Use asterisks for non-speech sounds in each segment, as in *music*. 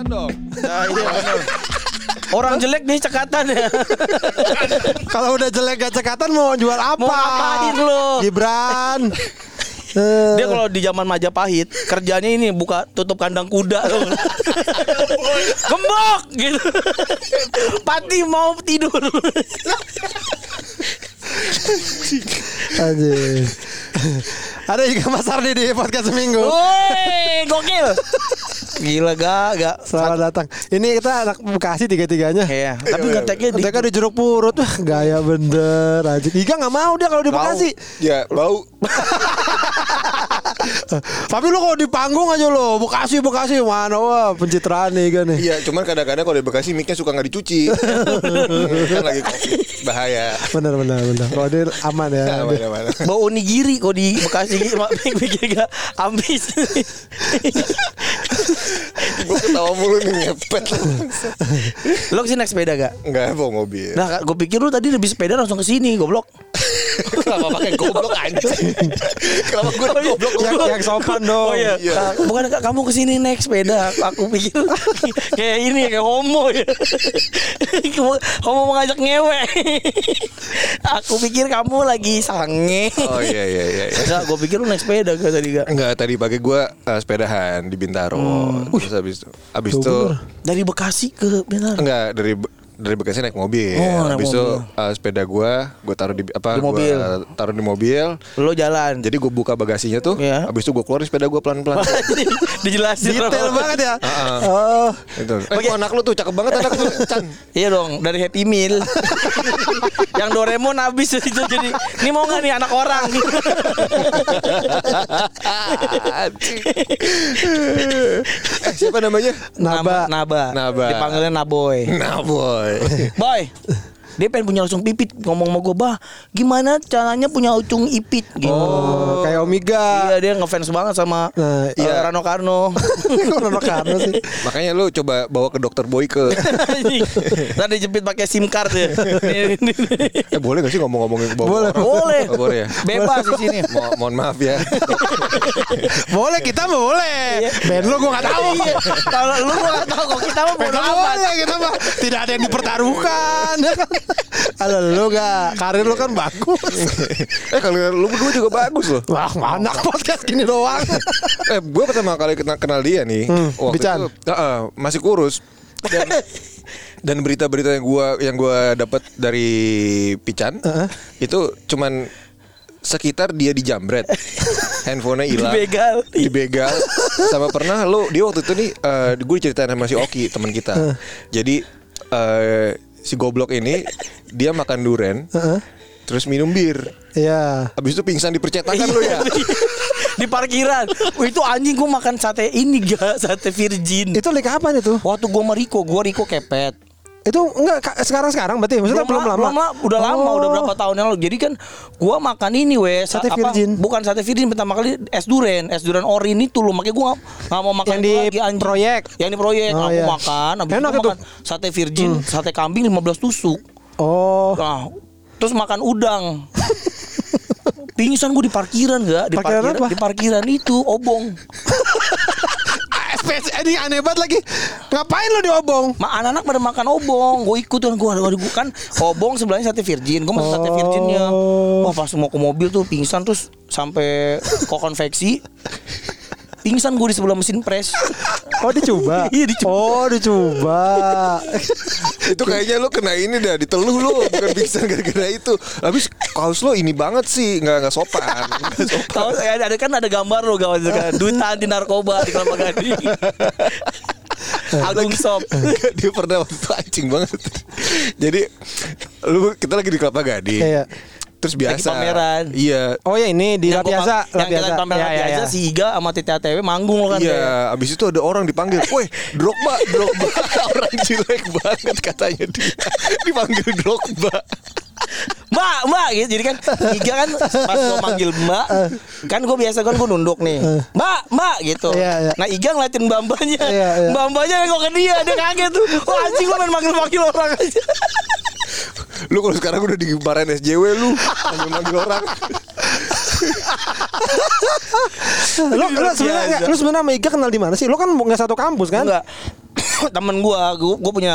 cekatan dong. Nah, iya. Orang jelek nih cekatan ya. Kalau udah jelek gak cekatan mau jual apa? Mau ngapain lu? Gibran. *laughs* Eh, Dia kalau di zaman Majapahit kerjanya ini buka tutup kandang kuda. Gembok gitu. Pati mau tidur. Anjir. *laughs* Ada juga Mas Ardi di podcast seminggu. Woi, gokil. *laughs* Gila gak gak. Selamat datang. Ini kita anak Bekasi tiga-tiganya. Iya, tapi ngeteknya di Mereka di jeruk purut Wah gaya bener aja Iga gak mau dia kalau di. Bekasi Ya, bau. *laughs* Tapi lu kalau di panggung aja lo Bekasi Bekasi mana wah pencitraan nih nih Iya, cuman kadang-kadang kalau di Bekasi mic-nya suka nggak dicuci. *laughs* kan lagi covid, bahaya. Bener bener bener Kalau dia aman ya Nah, mana-mana. bau onigiri kok di Bekasi pikir gak habis. Gue ketawa mulu nih ngepet. Lo ke sini naik sepeda gak? Enggak bawa mobil. Nah, gue pikir lu tadi lebih sepeda langsung ke sini, goblok. Kenapa pakai goblok anjing? Kenapa gue goblok? yang, yang sopan *laughs* dong Oh iya. Iya. Nah, bukan Kak, kamu ke sini naik sepeda. Aku pikir *laughs* kayak ini kayak homo ya. *laughs* Kamu- homo mengajak ngewe. Aku pikir kamu lagi sange. Oh iya iya iya. iya. Enggak, gue pikir lu naik sepeda gak tadi gak? Enggak, tadi pagi gue uh, sepedahan di Bintaro. Terus habis itu habis itu. Dari Bekasi ke benar. enggak dari dari Bekasi naik mobil. Oh, naik habis itu mobil. uh, sepeda gue gue taruh di apa? Di mobil. Gua taruh di mobil. Lo jalan. Jadi gue buka bagasinya tuh. Iya. Habis itu gue keluarin sepeda gue pelan-pelan. *laughs* Dijelasin. Detail banget ya Heeh. Oh Itu. Eh, kok anak lu tuh cakep banget anak lu, Chan. *laughs* Iya dong, dari Happy Meal. *laughs* yang Doraemon habis itu jadi, ini mau nggak nih anak orang? Eh, siapa namanya? Naba. Naba. Naba. Dipanggilnya Naboy. Nah, Boy. Dia pengen punya langsung pipit ngomong sama gue bah gimana caranya punya ucung ipit gitu. Oh, kayak Omega Iya dia ngefans banget sama Nah, eh, iya. Rano Karno. *laughs* Rano Karno sih Makanya lu coba bawa ke dokter Boyke. *laughs* Tadi dijepit pakai SIM card ya. *laughs* Eh boleh gak sih ngomong-ngomongin bawa Boleh. orang? Boleh. Oh, boleh ya. Bebas di sini. Mo- mohon maaf ya. Boleh kita mah boleh Band lu gue gak tahu Iya. Kalau lu gua gak tahu kok kita amat. boleh kita mah Tidak ada yang dipertaruhkan Kalau lu gak Karir lu kan bagus *laughs* eh kalau lu berdua juga bagus loh. Wah mana podcast gini doang *laughs* Eh, gue pertama kali kenal, kenal dia nih Hmm, waktu Bican. itu Heeh, masih kurus. Dan, *laughs* dan berita-berita yang gua yang gua dapat dari Pican Heeh. itu cuman sekitar dia dijambret, handphonenya hilang, Dibegal. dibegal, sama pernah lo dia waktu itu nih eh gue diceritain sama si Oki teman kita. Jadi eh si goblok ini dia makan duren, Heeh. terus minum bir, Iya habis itu pingsan di percetakan lo ya. *laughs* di parkiran. Wah, itu anjing gua makan sate ini gak sate virgin. Itu lagi kapan itu? Waktu gua sama Riko, gua Riko kepet. Itu enggak sekarang-sekarang berarti Maksudnya belum, la- lama belum la- udah lama, Oh. udah berapa tahun yang lalu. Jadi kan gua makan ini weh, sa- Sate apa, virgin. Bukan sate virgin pertama kali es duren, es duren orin itu loh. Makanya gua nggak- mau makan Yang di lagi, anjing. proyek. Yang di proyek Oh, aku iya. makan, habis Enak itu itu. makan sate virgin, sate kambing 15 tusuk. Oh Nah, terus makan udang. *laughs* Pingsan gue di parkiran gak? Di Parkiran parkiran, apa? di parkiran itu obong. *laughs* Ini aneh banget lagi Ngapain lu diobong? Ma anak-anak pada makan obong, gue ikut kan gue gue kan obong sebelahnya sate virgin, gue makan sate virginnya. Oh. Wah pas mau ke mobil tuh pingsan terus sampai ke konveksi. Pingsan gue di sebelah mesin pres. *laughs* Oh dicoba? *laughs* Iya, dicoba. Oh dicoba *laughs* itu kayaknya lu kena ini dah diteluh lu bukan pingsan gara-gara itu habis kaos lo ini banget sih nggak nggak sopan Nggak sopan. Kalau ada ada kan ada gambar lo kawan kan, duta anti narkoba di Kelapa Gading. Agung Sop. Nggak, dia pernah waktu itu anjing banget jadi lu kita lagi di kelapa gading Iya. Terus biasa pameran. iya Oh ya ini di Yang pa- yang kita pameran Ya, ya, ya. si Iga sama Titi ATW manggung kan. Iya, abis itu ada orang dipanggil, "Woi, Drogba, Drogba." *laughs* orang jelek banget katanya dia. Dipanggil Drogba. Mbak, mbak gitu. Jadi kan Iga kan pas gue manggil mbak Kan gue biasa kan gue nunduk nih Mbak, mbak gitu Iya, iya. Nah Iga ngeliatin mbak mbaknya Iya, iya. Mbak mbaknya nengok ke dia Dia kaget tuh Oh anjing lu main manggil-manggil orang aja Lu kalau sekarang udah dimarahin SJW lu, manggil-manggil orang. Lo lo sebenarnya lo sebenarnya sama Iga kenal di mana sih? Lo kan nggak satu kampus kan? Enggak *coughs* temen gua, gua, gua punya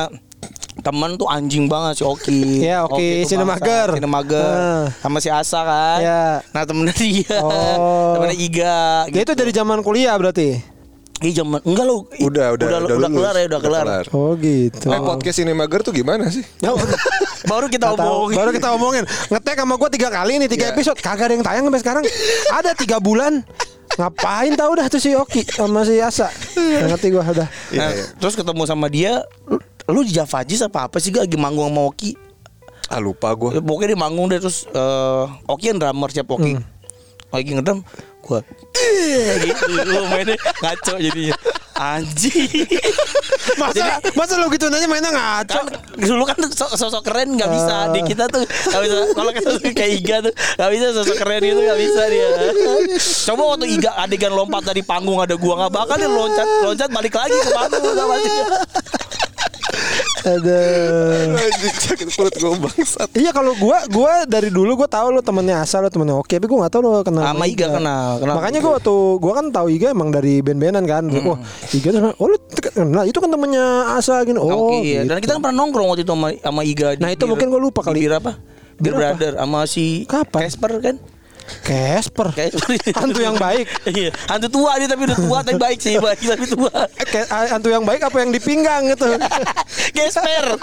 temen tuh anjing banget si Oki. Iya, Oki, tuh Sinemager. Sinemager. Ah. Sama si Asa kan. Iya. Nah temennya dia. Oh. Temennya Iga. Ya itu dari zaman kuliah berarti. Ih zaman enggak lu. Ih, Udah, udah, udah, udah, lulus. kelar ya, udah, kelar. Oh gitu. Eh podcast ini mager tuh gimana sih? Baru kita omongin. Baru kita omongin Ngetek sama gue tiga kali nih Tiga Iya. episode Kagak ada yang tayang sampai sekarang Ada tiga bulan Ngapain tahu dah tuh si Oki Sama si Asa ngerti gue udah Iya, Nah, iya. terus ketemu sama dia, lu, di Javajis apa apa sih gak lagi manggung sama Oki? Ah lupa gue. Ya, Pokoknya dia manggung deh terus eh, Oki yang drummer siap Oki. Lagi ngedrum gua "Eh," gitu lu mainnya ngaco jadinya. Anjing. Masa Masa lo gitu nanya mainnya ngaco kan dulu kan so- sosok keren nggak bisa di kita tuh nggak bisa kalau kita tuh kayak Iga tuh nggak bisa sosok keren itu nggak bisa dia coba waktu Iga adegan lompat dari panggung ada gua nggak bakal dia loncat loncat balik lagi ke panggung pasti Anjing sakit perut gue bangsat. Iya kalau gua gua dari dulu gua tahu lo temennya Asa lo temennya Oki tapi gua nggak tahu lo kenal Sama Iga kenal, kenal. Makanya gua waktu gua kan tahu Iga emang dari band-bandan kan. Wah Iga tuh oh lu kenal itu kan temennya Asa gini. Oh Oke, iya. gitu. Dan kita kan pernah nongkrong waktu itu sama, sama Iga. di Nah, itu Bir- mungkin gua lupa kali. Bir apa? Bir Bir apa? Brother sama si Kapan? Casper kan? Casper. Casper. Hantu yang baik. Iya, hantu tua dia tapi udah tua tapi baik sih, baik tapi tua. Eh, kayak hantu yang baik apa yang di pinggang gitu. *laughs* Casper.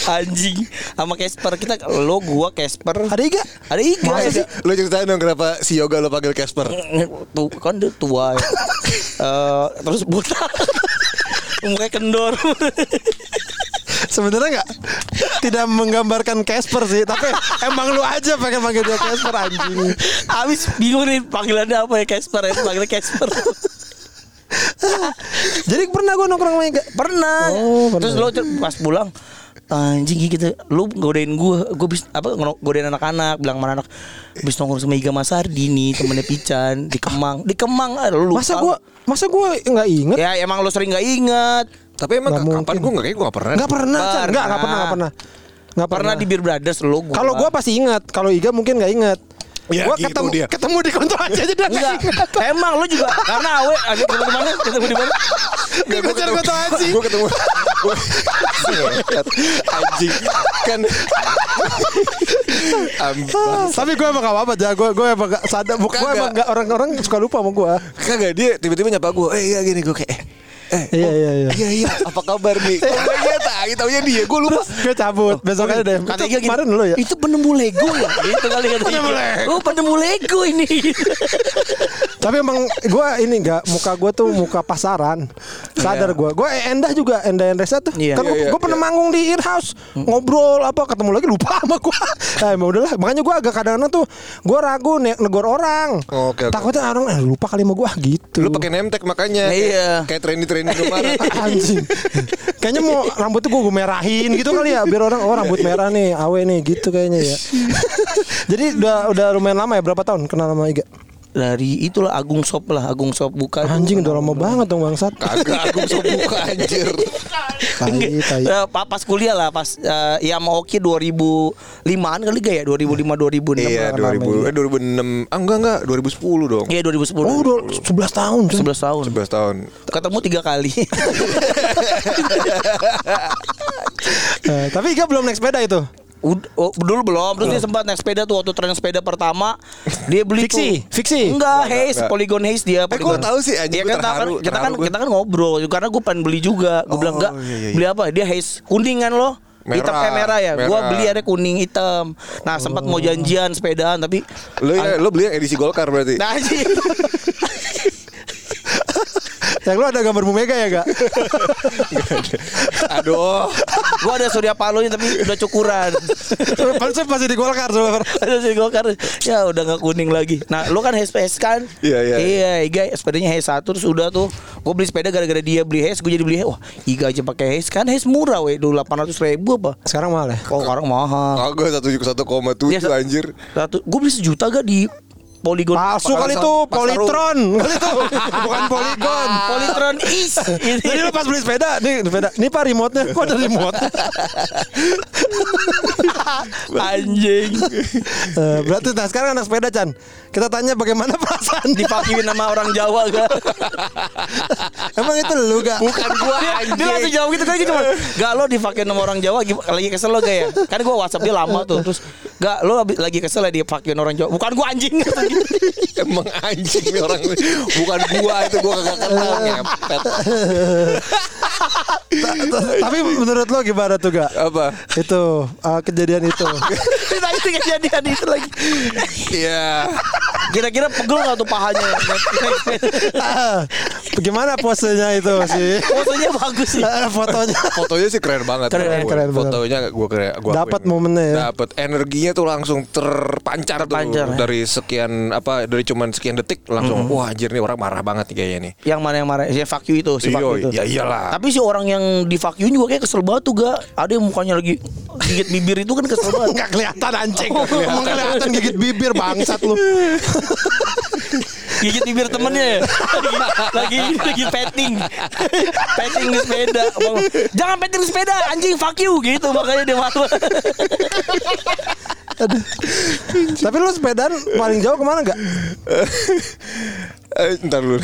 Anjing sama Casper kita lo gua Casper Ada Iga? ada Iga Masa ada- sih? Lu ceritain dong kenapa si Yoga lo panggil Casper? tuh kan dia tua ya. *laughs* Eh, terus buta mukanya kendor Sebenarnya nggak tidak menggambarkan Casper sih, tapi emang lu aja pengen panggil dia Casper anjing. Abis bingung nih panggilannya apa ya Casper ya panggilnya Casper Jadi pernah gue nongkrong sama. Pernah. Oh, pernah. Terus lo pas pulang anjing gitu lu godain gua gua bis apa godain anak-anak bilang mana anak bis nongkrong sama Iga Masardi nih temennya Pican di Kemang di Kemang lu lupa. Masa gue masa gue nggak inget? ya emang lu sering nggak inget Tapi emang Nggak kapan gue nggak kayak gue nggak pernah. Nggak pernah, Chan. nggak nggak pernah nggak pernah. Nggak pernah di Beer Brothers lu gua. Kalau gue pasti ingat, kalau Iga mungkin nggak inget. Ya, Gua gitu ketemu dia. ketemu di kontor aja jadi nggak Enggak, ingat. emang lu juga karena awe aja ketemu di mana? Ketemu di mana? Gue cari foto aja. Gue ketemu. Gue anjing kan. Tapi gue emang gak apa-apa aja. Gue gue emang gak sadar. Gue emang gak orang-orang suka lupa sama gue. Kagak dia tiba-tiba nyapa gue. Eh iya gini gue kayak. Eh, Iya oh, iya iya. Iya iya apa kabar nih? Oh iya tak, taunya dia. Gue lupa. Gue cabut. Besoknya deh. Kata Itu Iga gini, kemarin dulu ya. Itu penemu Lego ya? *laughs* Gitu kali kata Penemu. Lego. Oh, penemu Lego ini. *laughs* Tapi emang gue ini gak muka gue tuh muka pasaran. Sadar gue. Gue Endah juga Endah Endresa tuh. Iya. Kan gue Iya, iya, pernah iya. manggung di Ear House ngobrol apa ketemu lagi lupa sama gue. *laughs* Nah, emang udahlah. Makanya gue agak kadang-kadang tuh gue ragu nih negor orang. Oke, oke. Takutnya orang eh, lupa kali sama gue gitu. Lu pakai nemtek makanya. Iya. Kayak trendy-trendy kemarin. *laughs* anjing. Kayaknya mau rambutnya gue gue merahin gitu kali ya biar orang oh rambut merah nih awe nih gitu kayaknya ya. *laughs* Jadi udah udah lumayan lama ya berapa tahun kenal sama Iga? Dari itulah Agung Shop lah, Agung Shop buka. Anjing udah lama banget dong bangsat. Kagak, aku bisa buka anjir. *laughs* Tai tai. Eh, pa- pas kuliah lah pas eh, ya sama Oki 2005an kali gak ya 2005 2006 Iya, lah kenal sama 2000 dia. eh 2006. Ah enggak enggak, 2010 dong. Iya 2010 Oh udah 11 tahun. Cun. 11 tahun 11 tahun. ketemu tiga kali *laughs* Eh, tapi Iga belum naik sepeda itu. Ud- oh, dulu belum. Terus dia sempat naik sepeda tuh waktu tren sepeda pertama. Dia beli Fiksi? tuh. Fiksi? enggak Haze enggak. Polygon Haze dia Eh, kok tahu sih? Iya, Gua kita kan terharu, kita kan kita kan ngobrol karena gue pengen beli juga. Gue Oh, bilang enggak iya, iya, iya. beli apa? Dia Haze kuningan loh Merah, hitam eh merah ya? Gue beli ada kuning hitam. Nah sempat mau janjian sepedaan tapi Lu ya, lu beli yang edisi Golkar berarti. nah *laughs* Yang lu ada gambar Bu Mega ya gak? Aduh. gue ada surya palonya tapi udah cukuran Konsep masih di Golkar sebenarnya. ada sih Golkar ya udah nggak kuning lagi nah lu kan Haze PS kan Iya, iya. iya Iga sepedanya Haze satu terus udah tuh gue beli sepeda gara-gara dia beli Haze gue jadi beli Haze wah Iga aja pakai Haze kan Haze murah weh dulu 800 ribu apa Sekarang mahal ya? oh sekarang mahal Kagak satu satu koma tujuh Iya, anjir. satu gue beli sejuta gak di Polygon Palsu kali itu, Politron kali itu, *laughs* bukan Polygon. *laughs* Polytron is Jadi lu pas beli sepeda, nih sepeda, nih pak remote-nya, kok ada remote? *laughs* Anjing. Eh, berarti nah sekarang anak sepeda Chan. Kita tanya bagaimana perasaan di Dipakiin sama orang Jawa gak? Emang itu lu gak? Bukan gua Dia, dia anjing. langsung jawab gitu kan gitu cuma Gak lo dipakein sama orang Jawa Lagi kesel lo gak ya Kan gue whatsapp dia lama tuh Terus Gak lo lagi kesel ya dipakein orang Jawa Bukan gue anjing *laughs* Emang anjing nih orang ini. Bukan gua itu gua kagak kenal ngepet. Tapi menurut lo gimana tuh gak? Apa? Itu eh, kejadian itu. *laughs* Kita itu kejadian itu lagi Iya. Kira-kira pegel gak tuh pahanya Ah, *laughs* Gimana posenya itu sih? Fotonya bagus sih Eh, Fotonya. Fotonya sih keren banget. Keren, keren banget. Fotonya gua keren. Gua Dapat momennya ya. Dapat energinya tuh langsung terpancar, Terpancar, tuh ya. dari sekian apa dari cuman sekian detik langsung wah anjir nih orang marah banget nih kayaknya nih. Yang mana yang marah? Si fuck you itu Si fuck you Iya, itu. ya iyalah. Tapi si orang yang di fuck you juga kayak kesel banget tuh gak Ada yang mukanya lagi Gigit bibir itu kan kesel banget. *laughs* Nggak kelihatan anjing. Emang kelihatan gigit bibir bangsat lu. *laughs* Gigit bibir temennya ya? *laughs* Lagi lagi petting. Petting di sepeda Jangan petting di sepeda Anjing fuck you Gitu makanya dia marah Tapi lu sepedaan paling jauh ke mana gak? Eh, ntar dulu.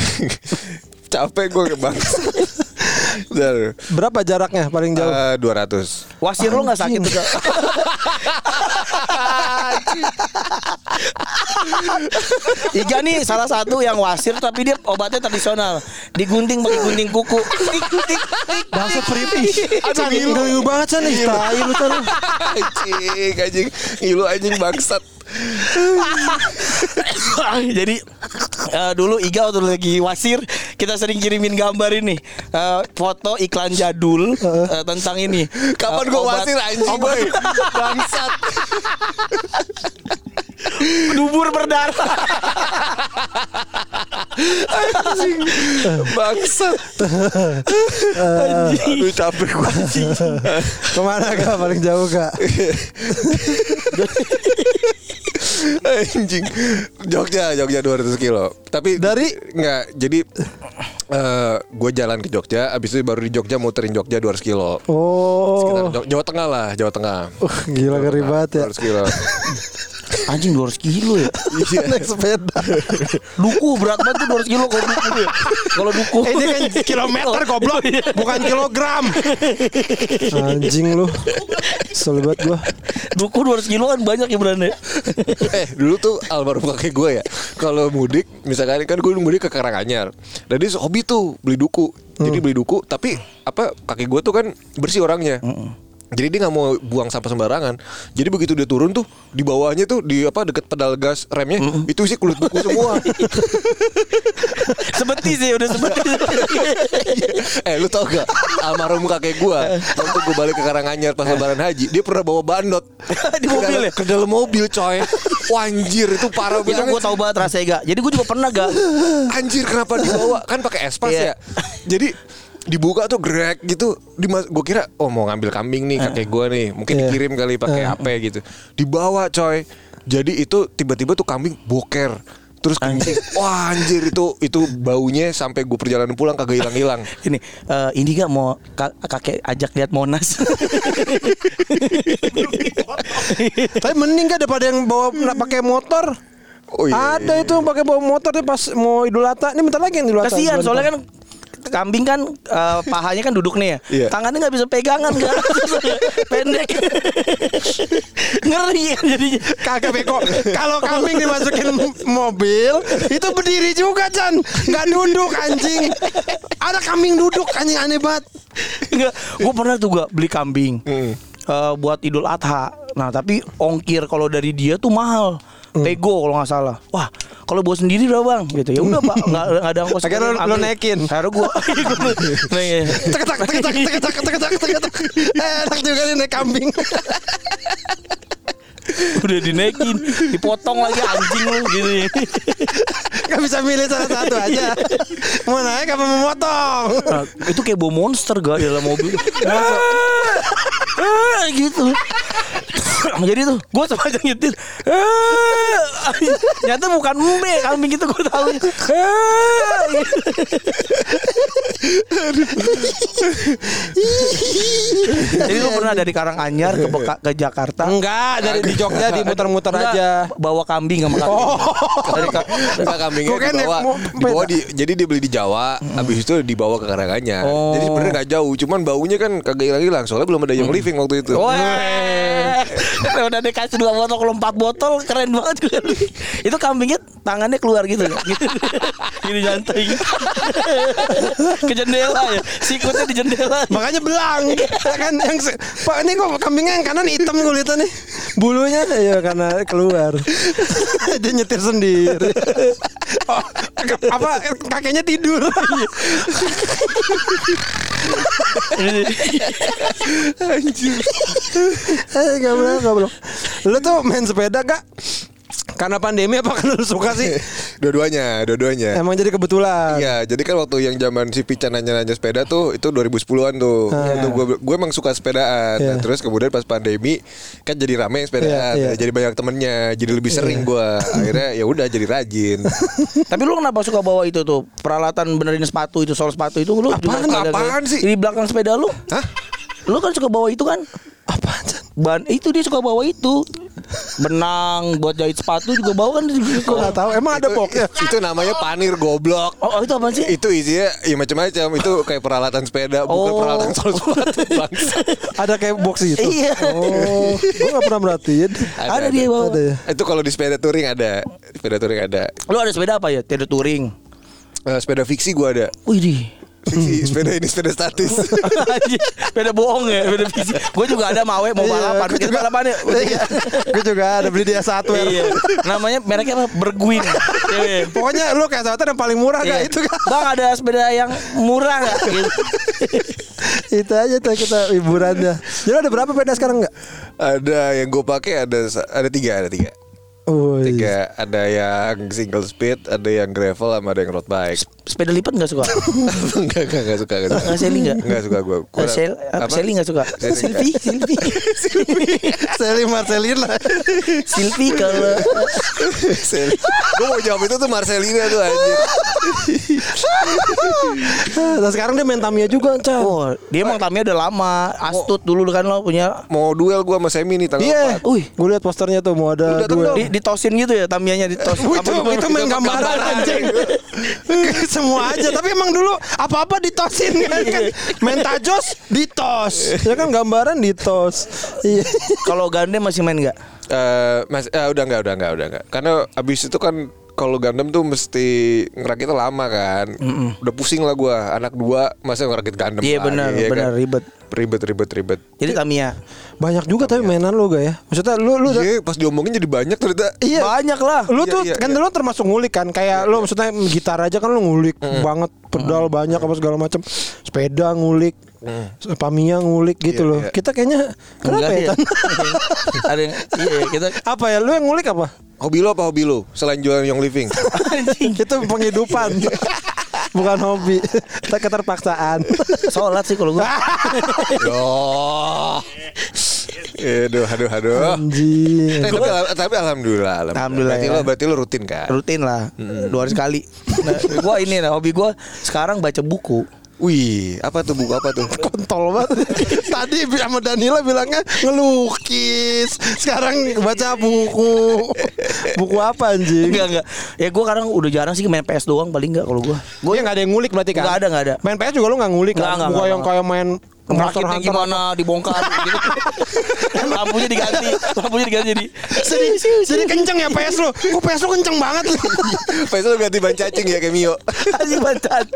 Capek gue ke bang. Berapa jaraknya paling jauh? Eh, 200 Wasir lo gak sakit Kak? *laughs* Iga nih salah satu yang wasir tapi dia obatnya tradisional. Digunting pakai gunting kuku. Bahasa peripi. Chan, ngilu banget. Ih, tai lu Chan. Anjing anjing Ngilu anjing bangsat Jadi eh, dulu Iga waktu lagi wasir kita sering kirimin gambar ini. Eh, foto iklan jadul eh, tentang ini. Kapan gue obat- wasir anjing boy? Bangsat *laughs* Dubur berdarah. Anjing Bangsat Aduh capek gue Ke mana gak paling jauh gak? Anjing Jogja Jogja 200 kilo Tapi Dari? Nggak Jadi eh Gue jalan ke Jogja Abis itu baru di Jogja muterin Jogja 200 kilo Sekitar Oh. Jawa- Jawa Tengah lah Jawa Tengah Uh, gila ngeri banget ya. 200 kilo Anjing 200 kilo ya. Naik sepeda. Duku berat banget tuh 200 kilo kalau duku ya. Kalau duku. Eh, ini kan kilometer goblok, bukan kilogram. Anjing lu. Banget gua. Duku 200 kilo kan banyak ya beranda. eh dulu tuh almarhum kakek gue ya kalau mudik misalkan kan gue mudik ke Karanganyar dan dia hobi tuh beli duku jadi beli duku tapi apa kakek gue tuh kan bersih orangnya Jadi dia nggak mau buang sampah sembarangan. Jadi begitu dia turun tuh di bawahnya tuh di apa deket pedal gas remnya itu isi kulit buku semua. *laughs* Sebeti sih udah sebeti. *laughs* eh lu tau gak almarhum kakek gua waktu gua balik ke Karanganyar pas lebaran haji dia pernah bawa bandot *laughs* Di mobil ya? ke dalam mobil coy Wah, anjir itu parah itu banget gue tahu banget rasanya gak. Jadi gue juga pernah gak. Anjir kenapa dibawa kan pakai espas Iya. ya. Jadi dibuka tuh grek gitu di gue kira oh mau ngambil kambing nih kakek gue nih mungkin Iya. dikirim kali pakai apa gitu dibawa coy jadi itu tiba-tiba tuh kambing boker terus kencing wah anjir itu itu baunya sampai gue perjalanan pulang kagak hilang-hilang *laughs* Ini eh, ini gak mau ka- kakek ajak lihat Monas. *laughs* Tapi mending kan daripada yang bawa nak pakai motor. oh iya, Ada iya, itu yang pakai bawa motor dia pas mau Idul Adha. Ini bentar lagi yang Idul Adha. Kasihan soalnya kan kambing kan eh, pahanya kan duduk nih ya. Iya. Tangannya nggak bisa pegangan kan. *laughs* Pendek. Ngeri kan jadinya. Kagak beko. Kalau kambing dimasukin mobil, itu berdiri juga, Chan. Nggak duduk anjing. Ada kambing duduk anjing aneh banget. Enggak, gue pernah tuh gak beli kambing Hmm. Eh, buat Idul Adha. Nah tapi ongkir kalau dari dia tuh mahal. Hmm. Pego kalau nggak salah. Wah, kalau bawa sendiri berapa bang? Gitu ya udah pak, nggak ada ongkos. Akhirnya lu Ambil. naikin. Akhirnya gue. *laughs* *laughs* Teketak, teketak, teketak, teketak, teketak. Eh, enak juga nih naik kambing. *laughs* udah dinaikin, dipotong lagi anjing lu gitu. Gak bisa milih salah satu aja. Mau naik apa mau motong? Nah, itu kayak bawa monster gak di dalam mobil. Gitu. Jadi tuh gue sengaja nyetir Ah, Nyata bukan mbe Kambing itu gue tahu Ah, gitu. Jadi lu pernah dari Karanganyar ke Beka- ke Jakarta? Enggak, dari di Jogja dimuter-muter Enggak, aja. bawa kambing sama kambing. Oh. Dari ka- Enggak kambingnya Gua kan dibawa, dibawa di, jadi dia beli di Jawa, habis itu dibawa ke Karanganyar. Oh. Jadi sebenarnya nggak jauh, cuman baunya kan kagak hilang-hilang. Soalnya belum ada yang living waktu itu. Weh, udah dikasih dua botol kalau empat botol keren banget gue. Itu kambingnya tangannya keluar gitu, gini gitu. ke jendela ya, sikutnya di jendela. Makanya belang. Kan yang Pak ini kok kambingnya yang kanan hitam lihat nih Bulunya ya karena keluar. Dia nyetir sendiri. Oh, Apa kakeknya tidur? Anjir. Eh gak belum gak belum Lu tuh main sepeda gak? Karena pandemi apa karena lu suka sih? *laughs* Dua-duanya, dua-duanya. Emang jadi kebetulan Iya, jadi kan waktu yang zaman si Pican nanya-nanya sepeda tuh itu 2010-an tuh. Itu gue gue emang suka sepedaan. Iya. Nah, terus kemudian pas pandemi kan jadi rame sepedaan, Iya, iya. jadi banyak temennya, jadi lebih sering gue. Akhirnya ya udah jadi rajin. *laughs* Tapi lu kenapa suka bawa itu tuh peralatan benerin sepatu itu soal sepatu itu lu juga Apaan? ada- Apaan sih? di belakang sepeda lu? Hah? Lu kan suka bawa itu kan? Apaan? Ban itu dia suka bawa itu. Benang buat jahit sepatu juga bawa kan Gue gak tahu Emang ada boxnya? Itu namanya panir goblok. Oh, oh, itu apa sih? Itu isinya ya macam-macam. Itu kayak peralatan sepeda, bukan Oh. peralatan sol sepatu. *laughs* Bangsa. Ada kayak box itu? Iya. Oh Gue gak pernah merhatiin Ada dia bawa. Ada ya Itu kalau di sepeda touring ada. Sepeda touring ada. Lu ada sepeda apa ya? Tidak touring. Eh, sepeda fiksi gue ada. Wih. Fiksi, sepeda ini sepeda statis. Beda bohong ya, beda fisik. Gue juga ada mawe mau balapan. gue Kita juga, balapan ya. gue juga ada beli di S1 ya. Iya. Namanya mereknya apa? Berguin. Iya. Pokoknya lu kayak S1 yang paling murah Iya. gak itu kan Bang ada sepeda yang murah gak? Gitu. *laughs* Itu aja tuh kita hiburannya Jadi ada berapa sepeda sekarang gak? ada yang gue pakai ada ada tiga ada tiga. Oh, iya. Tiga ada yang single speed, ada yang gravel, sama ada yang road bike. Sepeda lipat gak suka? *laughs* enggak enggak enggak suka enggak suka. Nggak Sally nggak? Enggak suka gue. Eh, Sel, apa? Sally gak suka? Silvi, Silvi. *laughs* Sally Marcelina Silvi kalau gue mau jawab itu tuh Marcelina tuh anjir. Nah sekarang dia main Tamiya juga Chan Oh, dia emang tamnya udah lama. Astut dulu kan lo punya. Mau duel gue sama Semi nih tanggal Iya, 4. Wih. gue liat posternya tuh mau ada dong. Di, ditosin gitu ya tamianya ditos. Itu, itu main gambaran anjing *laughs* Semua aja Tapi emang dulu Apa-apa ditosin kan, kan. Main tajos Ditos Ya kan gambaran ditos Iya Kalau gande masih main nggak? Eh, mas, eh, udah enggak, udah enggak, udah enggak. Karena abis itu kan kalau Gundam tuh mesti ngerakitnya lama kan. Udah pusing lah gua, anak dua masa ngerakit Gundam Iya benar, ya benar kan? ribet. Ribet, ribet, ribet. Jadi Tamiya. Banyak juga tapi mainan lu gak ya Maksudnya lu lu Iya, pas diomongin jadi banyak ternyata. Iya Banyak lah. Lu Iya, tuh iya, kan iya. dulu termasuk ngulik kan Kayak lu maksudnya gitar aja kan lu ngulik banget Pedal banyak apa segala macam Sepeda ngulik Pamiya ngulik gitu Iya, loh iya. Kita kayaknya Kenapa Enggak ya ya? Tan? *laughs* Ada yang iya kita Apa ya lu yang ngulik apa? Hobi lo apa hobi lo? Selain jualan Young Living. *laughs* Itu penghidupan *laughs* Bukan hobi Kita keterpaksaan sholat sih kalau gue. Yoh. Aduh, aduh, aduh. Anjing Eh, tapi, tapi alhamdulillah, alhamdulillah. Alhamdulillah Berarti ya. lo, berarti lo rutin kan? Rutin lah. Dua hari sekali. Nah, gue ini nah, hobi gue sekarang baca buku. Wih, apa tuh buku apa tuh? *laughs* kontol banget. *laughs* Tadi sama Danila bilangnya ngelukis. Sekarang baca buku. *laughs* Buku apa anjing? Enggak enggak. Ya gue sekarang udah jarang sih main PS doang paling enggak kalau gue. Gue yang gak ada yang ngulik berarti kan? Nggak ada, nggak ada. Main PS juga lu gak ngulik Nggak, kan? nggak, Bukan nggak, yang kayak main Hunter. gimana dibongkar gitu. lampunya diganti, lampunya diganti jadi. Jadi, jadi kenceng ya PS lu. Kok PS lu kenceng banget lu. Faisal lo ganti ban cacing ya kayak Mio. Anjing bancat.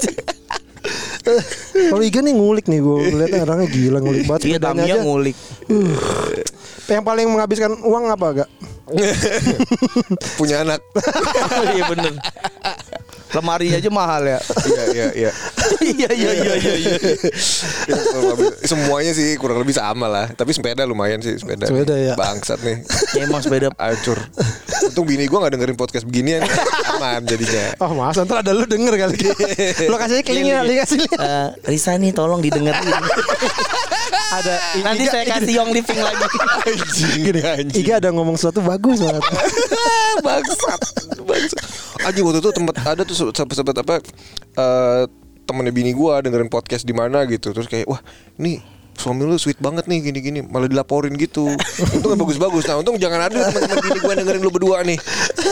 Kalau Iga nih ngulik nih gue lihatnya *laughs* orangnya gila ngulik banget. Iya Tamiya aja. ngulik. Yang paling menghabiskan uang apa gak? *laughs* Punya anak. *laughs* Iya bener. Lemarinya aja mahal ya. Iya, iya, iya. Iya iya iya iya. iya. Ya, kalau habis- Semuanya sih kurang lebih sama lah. Tapi sepeda lumayan sih sepeda. Sepeda ya. Bangsat nih. *laughs* Ya, emang sepeda Hancur. Untung bini gue gak dengerin podcast beginian. Aman jadinya. Oh mas, ntar ada lu denger kali. Lo kasih link kasih link. Eh, Risa nih tolong didengerin. *laughs* Ada Nanti Iga- saya kasih Young Living lagi. Anjing, Gini, anjing. Iga ada ngomong sesuatu bagus banget. *laughs* bangsat bangsat anjing waktu itu tempat ada tuh sempat sempat apa eh, temennya bini gue dengerin podcast di mana gitu. Terus kayak wah ini suami lu sweet banget nih gini-gini. Malah dilaporin gitu. Untung yang bagus-bagus. Nah untung jangan ada teman-teman bini gue dengerin lu berdua nih.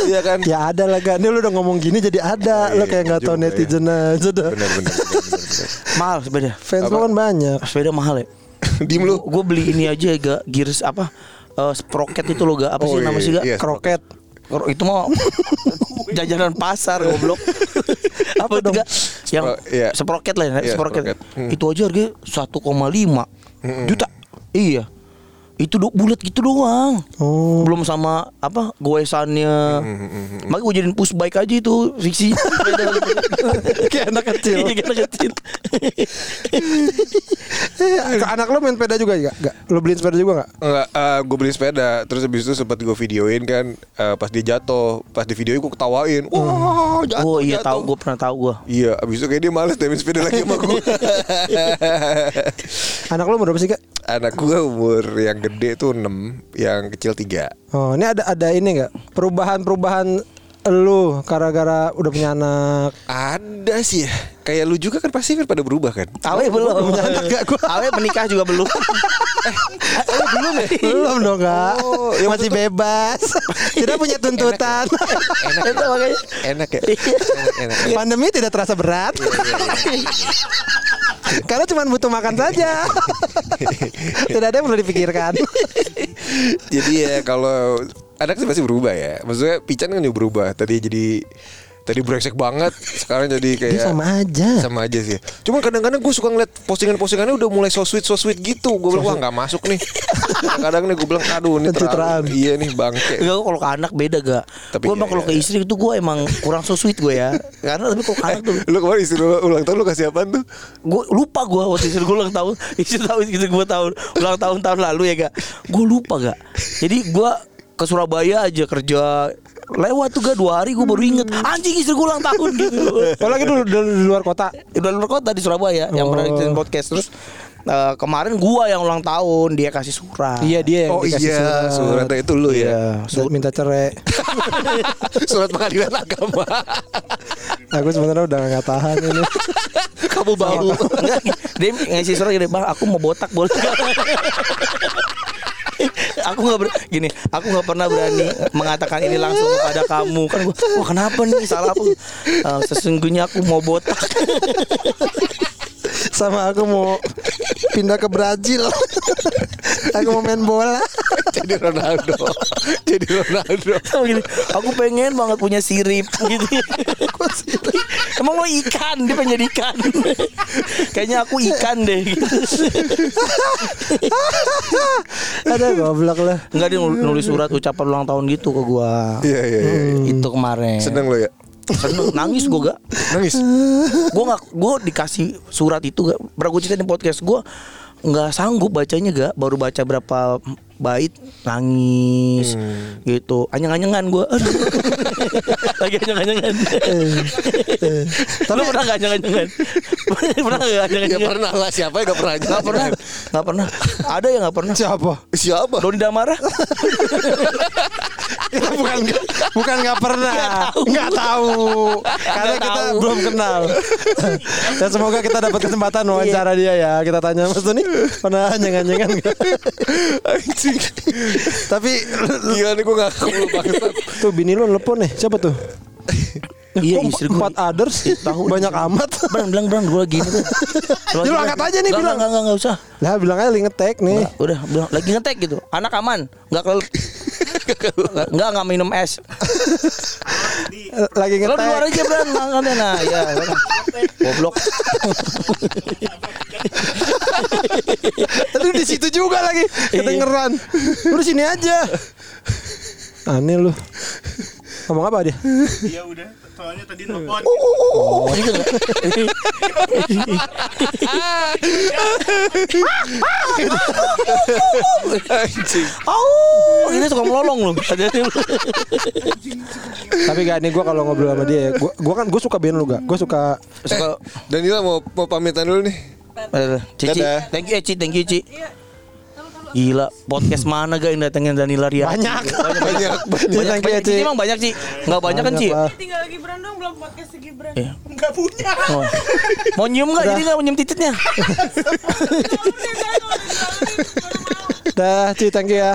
Iya kan? Ya ada lah Gak Ini lu udah ngomong gini jadi ada. Lu Iya, kayak gak tau juga ya. netizen aja dah benar. Mahal sepeda. Fans lu kan banyak. Sepeda mahal ya. *laughs* diem lu. Gue beli ini aja gak gears apa? eh, sprocket itu lo gak apa sih Oh, nama iya, sih gak? iya. Kroket Kro- Itu mah *laughs* jajanan pasar goblok. *laughs* apa itu gak? Yang Spro- iya. sprocket lah ya, Iya, sprocket. sprocket. Hmm. Itu aja harganya 1,5 juta. Iya. Itu do, bulat gitu doang. Oh Belum sama apa goesannya. Hmm, Makanya gue jadiin push bike aja itu fiksi. *laughs* Kayak anak kecil Iya, kayak anak kecil. Eh, Anak lu main sepeda juga gak? Gak? Lu beliin sepeda juga gak? Enggak, gue beli sepeda Terus habis itu sempat gue videoin kan eh, Pas dia jatuh Pas di videoin gue ketawain Wah jatuh oh iya jatuh. tahu gue pernah tahu gue. Iya abis itu kayak dia males deh main sepeda lagi sama gue *laughs* *laughs* Anak lu umur berapa sih Kak? Anak gue umur yang gede tuh 6 Yang kecil 3 Oh ini ada ada ini gak? Perubahan-perubahan lu gara-gara udah punya anak. Ada sih ya. Kayak lu juga kan pasti kan pada berubah kan? Awe belum. punya anak gak gua? Awe menikah juga belum. *laughs* belum ya? Belum dong kak. Oh, yang Masih bebas. *laughs* Tidak punya tuntutan. Enak *laughs* Itu makanya. Enak ya. Enak, enak. Pandemi tidak terasa berat Karena cuma butuh makan saja *laughs* Tidak ada yang perlu dipikirkan Jadi ya kalau anak sih pasti berubah ya. Maksudnya Pican kan juga berubah. Tadi jadi tadi brengsek banget, sekarang jadi kayak Dia sama aja sama aja sih. Cuma kadang-kadang gue suka ngeliat postingan-postingannya udah mulai so sweet so sweet gitu. Gue bilang wah nggak masuk nih. Kadang nih gue bilang aduh ini terlalu iya nih bangke. Enggak kalau ke anak beda gak Tapi Gue emang iya, kalau iya, ke iya. istri itu gue emang kurang so sweet gue ya Karena tapi kalau ke anak tuh *laughs* Lu kemarin istri lu ulang tahun lu kasih apaan tuh? Gue lupa gue waktu istri gue ulang tahun *laughs* Istri tahun istri gue tahun Ulang tahun tahun lalu ya gak Gue lupa gak Jadi gue ke Surabaya aja kerja Lewat tuh gak dua hari gue baru inget Anjing istri gue ulang tahun gitu *laughs* Oh lagi dulu di luar kota Udah luar kota di Surabaya Yang pernah Oh. bikin podcast Terus eh, kemarin gua yang ulang tahun Dia kasih surat Iya dia yang Oh dikasih iya, surat itu lu ya. Iya Surat minta cerai *laughs* Surat pengadilan agama. *laughs* Aku sebenarnya udah gak tahan ini Kamu bau. Dia ngasih surat gini bang aku mau botak boleh nggak?" Aku nggak ber- gini aku nggak pernah berani mengatakan ini langsung kepada kamu. Kan gua wah kenapa nih? Salah apa "Eh, sesungguhnya aku mau botak *laughs* Sama aku mau pindah ke Brazil Aku mau main bola Jadi Ronaldo. Jadi Ronaldo. Gini aku pengen banget punya sirip gitu emang lo ikan dia pengen jadi ikan kayaknya aku ikan deh gitu. Ada goblok lah Enggak dia nul- nulis surat ucapan ulang tahun gitu ke gua. Iya iya iya. Itu kemarin. Seneng lo ya. Seneng. Nangis gua gak. Nangis. Gua nggak gua dikasih surat itu gak. Pernah gua ceritain di podcast gua nggak sanggup bacanya gak baru baca berapa bait nangis gitu anyang-anyangan Aduh. *laughs* lagi anyang-anyangan tapi pernah gak anyang-anyangan *laughs* pernah gak Ya anyang-anyangan pernah lah siapa yang gak pernah aja. Gak pernah Gak pernah Ada yang gak pernah Siapa? Siapa? Doni Damara *laughs* *laughs* bukan bukan nggak pernah Nggak tahu. nggak tahu karena Nggak kita tahu. belum kenal *laughs* dan semoga kita dapat kesempatan wawancara dia ya kita tanya Mas Doni pernah nyengan-nyengan nggak? *laughs* Anjing. tapi Gila nih gue bangsat. tuh bini lu nelpon nih siapa tuh Iya Kok istri gue empat others? Tahu. *laughs* banyak amat. Bang *laughs* bilang bang gue gini tuh lu angkat aja nih, bilang. enggak enggak enggak usah. Lah bilang aja lagi ngetek nih. Nggak, Udah bilang lagi ngetek gitu. Anak aman Enggak kelelep. *laughs* Enggak enggak minum es. Lagi Lo di luar ngetek aja Bang Angkatnya nah ya Goblok. Tadi di situ juga lagi kedengeran. Lu di sini aja. Aneh lu. Ngomong apa dia? Iya udah, soalnya tadi nelfon. Oh gitu. Oh ini suka melolong loh. Tapi gak nih gue kalau ngobrol sama dia ya gue gua kan gue suka band lu gak gue suka Suka Danila mau mau pamitan dulu nih. Cici. Dadah. Thank you eh, Ci. Thank you Ci Gila, podcast mana gak yang datengin Danila Ria? Banyak. banyak, banyak, banyak, Banyak, banyak, ya, Ci. Ci. Emang banyak sih, nggak banyak kan sih? lah. Tinggal Gibran dong belum podcast Gibran. Iya. Enggak punya. Oh. Mau nyium nggak? Jadi nggak mau nyium titiknya? Dah, Ci, thank you ya.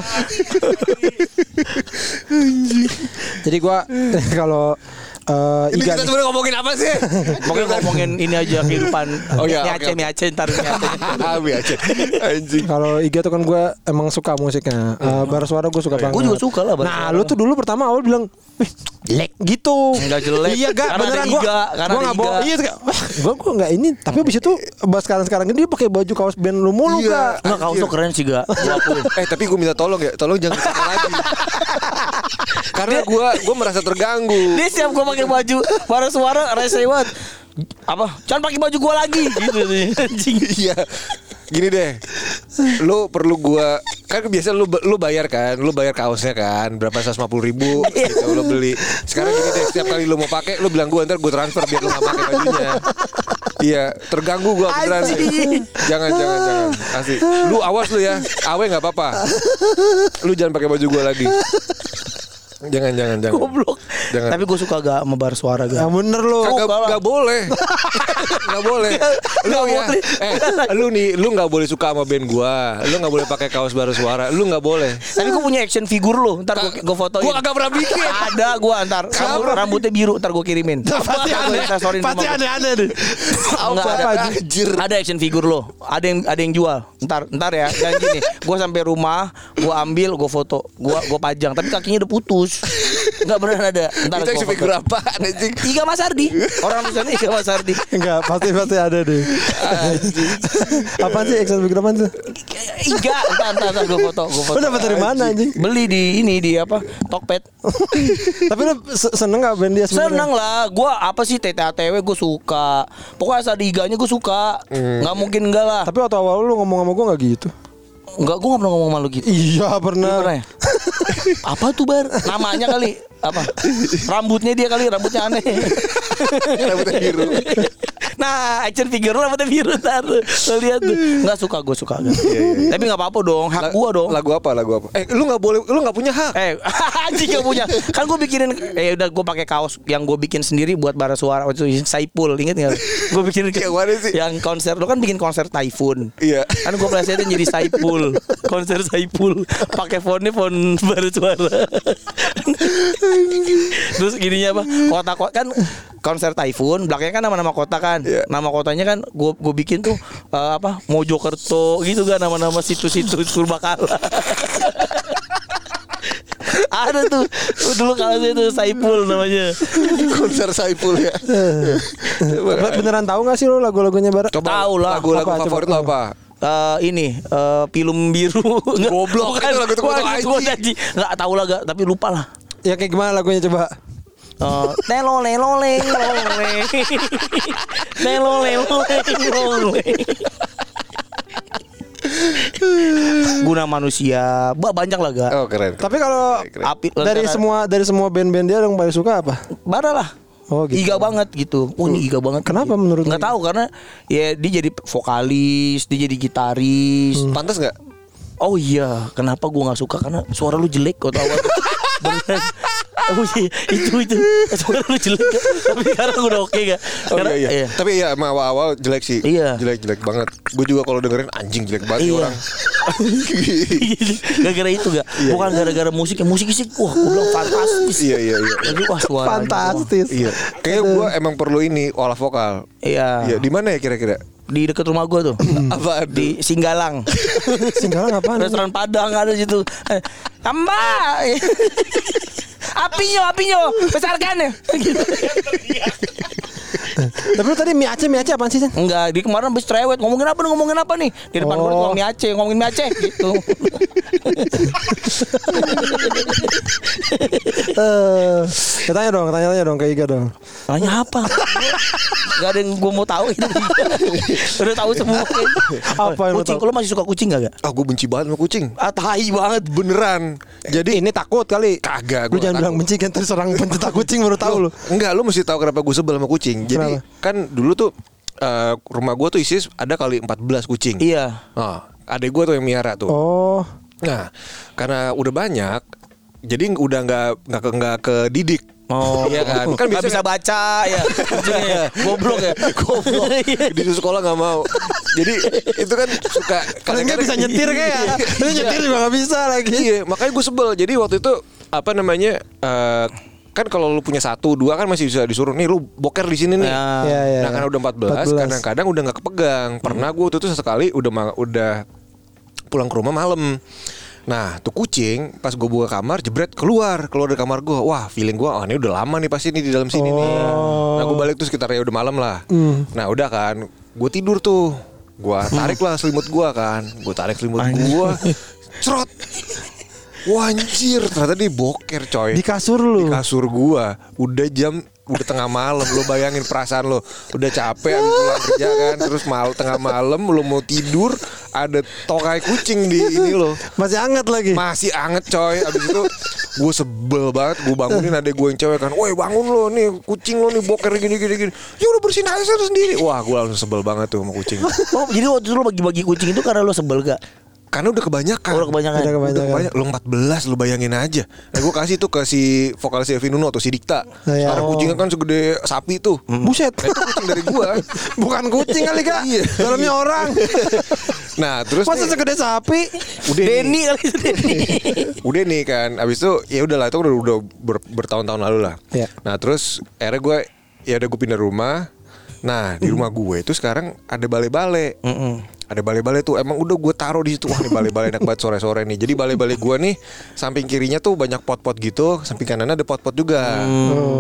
Jadi gua *laughs* kalau eh, Ini Iga kita sebenarnya ngomongin apa sih? *laughs* Pokoknya ngomongin ini aja kehidupan. *laughs* Oh, iya, Miace, oke, oke. miace, ntar miace. *laughs* Anjing. Kalau Iga tuh kan gue emang suka musiknya. Eh, bara suara gue suka banget. Gue juga suka lah Nah, lu tuh dulu pertama awal bilang, "Wih, jelek gitu." Enggak jelek. Iya, gak Karena beneran ada gua. Iga, karena gua ada nggak bohong. Iga. Iya, wah, gua gua enggak ini. Tapi abis itu bahas sekarang sekarang ini dia pakai baju kaos band lu mulu, Iya. Kak. Nggak, kaos tuh keren sih gak? Gua akuin. Eh tapi gue minta tolong ya, tolong jangan *laughs* lagi. Karena gue gue merasa terganggu. Dia siap gue pakai baju para suara rese banget. Apa? Jangan pakai baju gue lagi *laughs* gitu nih. Anjing. Iya. Gini deh. Lu perlu gua kan biasa lu lu bayar kan, lu bayar kaosnya kan berapa 150 ribu gitu lu beli. Sekarang gini deh, setiap kali lu mau pakai lu bilang gua ntar gua transfer biar lu gak pakai bajunya. Iya, terganggu gua beneran. Jangan jangan jangan. Asik. Lu awas lu ya. Awe nggak apa-apa. Lu jangan pakai baju gua lagi. Jangan jangan jangan. Goblok. Jangan. Tapi gue suka gak sama bar suara gak. Yang bener *laughs* lu. Kagak kalah. nggak boleh. Nggak boleh. Lu Nggak ya. boleh. Eh, lu nih lu nggak boleh suka sama band gua. Lu nggak boleh pakai kaos baru suara. Lu nggak boleh. Tapi gue punya action figure lo, ntar gue gue fotoin. Gua kagak pernah bikin. *laughs* Ada gue ntar. Rambut, rambutnya biru, ntar gue kirimin. *laughs* Pasti aneh. Pasti aneh-aneh deh. Enggak Apa ada. anjir? Ada action figure lo. Ada yang ada yang jual. Ntar ntar ya. Dan gini, gue sampai rumah, gue ambil, gue foto, gue gue pajang. Tapi kakinya udah putus. Enggak beneran ada. Ntar Itu gua action foto. figure apa anjing? Iga Mas Ardi. Orang tulisannya Iga Mas Ardi. Enggak, pasti pasti ada deh. Apaan sih action figure apaan tuh? Iga, entar entar, entar gue foto, gue foto. Lu dapat dari mana anjing? Beli di ini di apa? Tokped. *laughs* Tapi lu se- seneng gak band dia sebenarnya? Seneng lah, gue apa sih TTATW gue suka. Pokoknya asal di iganya gue suka. Nggak mungkin enggak lah. Tapi waktu awal lu ngomong sama gue gak gitu. Enggak, gue nggak pernah ngomong malu gitu. Iya Lu pernah. pernah ya? *laughs* apa tuh bar? Namanya kali apa? Rambutnya dia kali rambutnya aneh. *laughs* Rambutnya biru. nah, action figure lu rambutnya biru ntar. Lu lihat tuh. Enggak suka gue suka gak. Tapi nggak apa-apa dong, hak gue dong. Lagu apa? Lagu apa? Eh, lu nggak boleh, lu nggak punya hak. Eh, *laughs* anjing gak punya. Kan gue bikinin eh udah gue pakai kaos yang gue bikin sendiri buat bara suara waktu itu Saipul, inget gak? Gue bikin Yang mana sih? Yang konser lu kan bikin konser Typhoon. Iya. Kan gue plesetin jadi Saipul. Konser Saipul. Pakai fontnya font bara suara. Terus gininya apa? Kota kota kan konser Typhoon, belakangnya kan nama-nama kota kan. Iya. Nama kotanya kan gue gue bikin tuh eh, apa? Mojokerto gitu kan nama-nama situs-situs Purbakala. Ada tuh dulu kalau saya tuh Saipul namanya. Konser Saipul ya. Be- Beneran tahu gak sih lu lagu-lagunya Bara? Coba Tahu lah. Lagu-lagu favorit lo apa? Eh, ini eh, film biru *laughs* Goblok, bukan. itu lagu itu gua Aji. janji. nggak tahu lah gak tapi lupa lah Ya kayak gimana lagunya coba? Eh, *laughs* Telo lelo loleng. *laughs* Telo lelo loleng. Guna manusia, Ba- banyak lah gak. Oh keren. Tapi kalau Keren. Dari semua dari semua band-band dia yang paling suka apa? Bara lah. Oh, gitu. Iga banget gitu. Oh ini iga banget. Kenapa menurut Nggak tahu karena ya dia jadi vokalis, dia jadi gitaris. Pantas nggak? Oh iya, kenapa gua nggak suka? Karena suara lu jelek kok awal. *laughs* Beneran. Oh iya, itu itu suara lu jelek. Tapi sekarang udah oke gak? Oh Karena- iya iya. Tapi iya emang awal-awal jelek sih. Iya. Jelek jelek banget. Gue juga kalau dengerin anjing jelek banget Iya. orang. *laughs* Gara-gara itu gak? Bukan gara-gara musik ya musik sih wah gue bilang fantastis. Iya iya iya. Tapi wah suaranya. Fantastis. Iya. Kayaknya gue emang perlu ini olah vokal. Iya. Iya. Di mana ya kira-kira? Di dekat rumah gua tuh. Apa di Singgalang. *laughs* Singgalang apaan? Restoran Padang ada situ. Eh, Tambah. *laughs* apinya, apinya, besarkan ya. Gitu. *laughs* *laughs* Tapi lu tadi mie Aceh, mie Aceh apaan sih? Sen? Enggak, di kemarin habis cerewet ngomongin apa nih, ngomongin apa nih? Di depan Oh. gua mie Aceh, ngomongin mie Aceh gitu. *laughs* Eh, tanya dong, tanya tanya dong ke Iga dong. Tanya apa? Gak ada yang gue mau tahu itu. Udah tahu semua. Apa yang lu kucing? Lo masih suka kucing gak gak? Ah gue benci banget sama kucing. Ah, tai banget. Beneran. Jadi Ini takut kali. Kagak, Lu gua jangan takut. bilang benci kan terus orang pencinta *laughs* kucing baru tahu lu. Enggak, lu mesti tahu kenapa gue sebel sama kucing. Jadi Kenapa? kan dulu tuh eh, rumah gue tuh isi ada kali 14 kucing. Iya. Ah, adek gue tuh yang miara tuh. Oh. Nah, karena udah banyak, jadi udah nggak nggak ke nggak ke didik. Oh, iya kan? Kan bisa biasanya baca ya. Ya. Goblok ya. *laughs* goblok di sekolah nggak mau. Jadi itu kan suka Kalau nggak bisa nyetir kayak, lu Iya. nyetir juga nggak bisa lagi. Iya, makanya gue sebel. Jadi waktu itu apa namanya? eh, kan kalau lu punya satu dua kan masih bisa disuruh nih lu boker di sini nih. Ya. Iya, iya. Nah karena udah 14, 14. kadang-kadang udah nggak kepegang. Pernah gue waktu itu sesekali udah ma- udah pulang ke rumah malam. Nah tuh kucing pas gue buka kamar jebret keluar keluar dari kamar gue. Wah feeling gue oh ini udah lama nih pasti nih di dalam sini nih. Nah gue balik tuh sekitar ya udah malam lah. Nah udah kan gue tidur tuh. Gue *laughs* tarik lah selimut gue kan. Gue tarik selimut gue. *laughs* Cerot. Wah anjir ternyata dia boker coy. Di kasur lu. di kasur gua. Udah jam udah tengah malam. Lo bayangin perasaan lo udah capek habis pulang kerja kan. Terus mal tengah malam lo mau tidur ada tokai kucing di ini lo Masih hangat lagi. masih anget coy. Abis itu gue sebel banget. Gue bangunin adek gue yang cewek kan. Woi bangun lo nih kucing lo nih boker gini gini gini. Ya udah bersihin aja sendiri. Wah gue langsung sebel banget tuh sama kucing. Oh, jadi waktu itu lu bagi-bagi kucing itu karena lu sebel gak? Karena udah kebanyakan Oh, udah kebanyakan. Udah kebanyakan. Udah banyak Lo 14 lo bayangin aja Nah gue kasih tuh ke si vokalis Elvin Nuno tuh si Dikta Oh, iya. Sekarang kucingnya kan segede sapi tuh Buset. Nah, itu kucing dari gua *laughs* Bukan kucing kali kak. Iya. Dalamnya orang. *laughs* Nah terus Masa nih, segede sapi? udah nih, Denny kali itu Denny. *laughs* udah nih kan Abis itu ya udahlah itu udah, udah ber- bertahun-tahun lalu lah Iya. Nah terus akhirnya gue Ya udah gue pindah rumah Nah di rumah gue itu sekarang ada balai-balai Ada balai-balai tuh emang udah gue taruh di situ wah nih balai-balai enak banget sore-sore nih. Jadi balai-balai gue nih samping kirinya tuh banyak pot-pot gitu, samping kanannya ada pot-pot juga.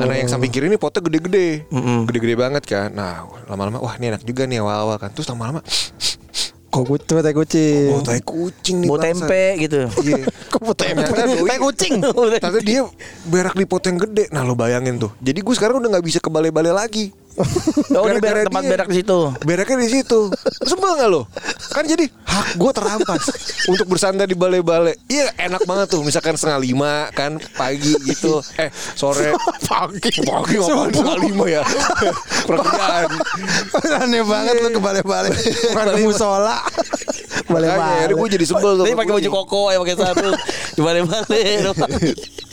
Nah yang samping kiri ini potnya gede-gede, gede-gede banget kan. Nah lama-lama wah ini enak juga nih awal-awal kan. Terus lama-lama Kok kucing, teh kucing. oh tai kucing nih bangsat. tempe gitu. Iya. *laughs* Kok mau tempe? Teh kucing. Ternyata dia berak di pot yang gede. Nah lo bayangin tuh. Jadi gue sekarang udah nggak bisa ke balai-balai lagi. Oh, ini Gara-gara berak tempat berak di situ. Beraknya di situ. Sebel nggak lo? Kan jadi hak gue terampas untuk bersantai di balai-balai. Iya enak banget tuh. Misalkan setengah lima kan pagi gitu. Eh sore *laughs* pagi pagi ngapain setengah lima ya? *laughs* Pekerjaan. Aneh banget lu ke balai-balai. Bukan ke musola. Makanya Balai-balai. gue jadi sebel tuh. Tapi pakai baju koko ya pakai sarung. Gimana-mana. *laughs*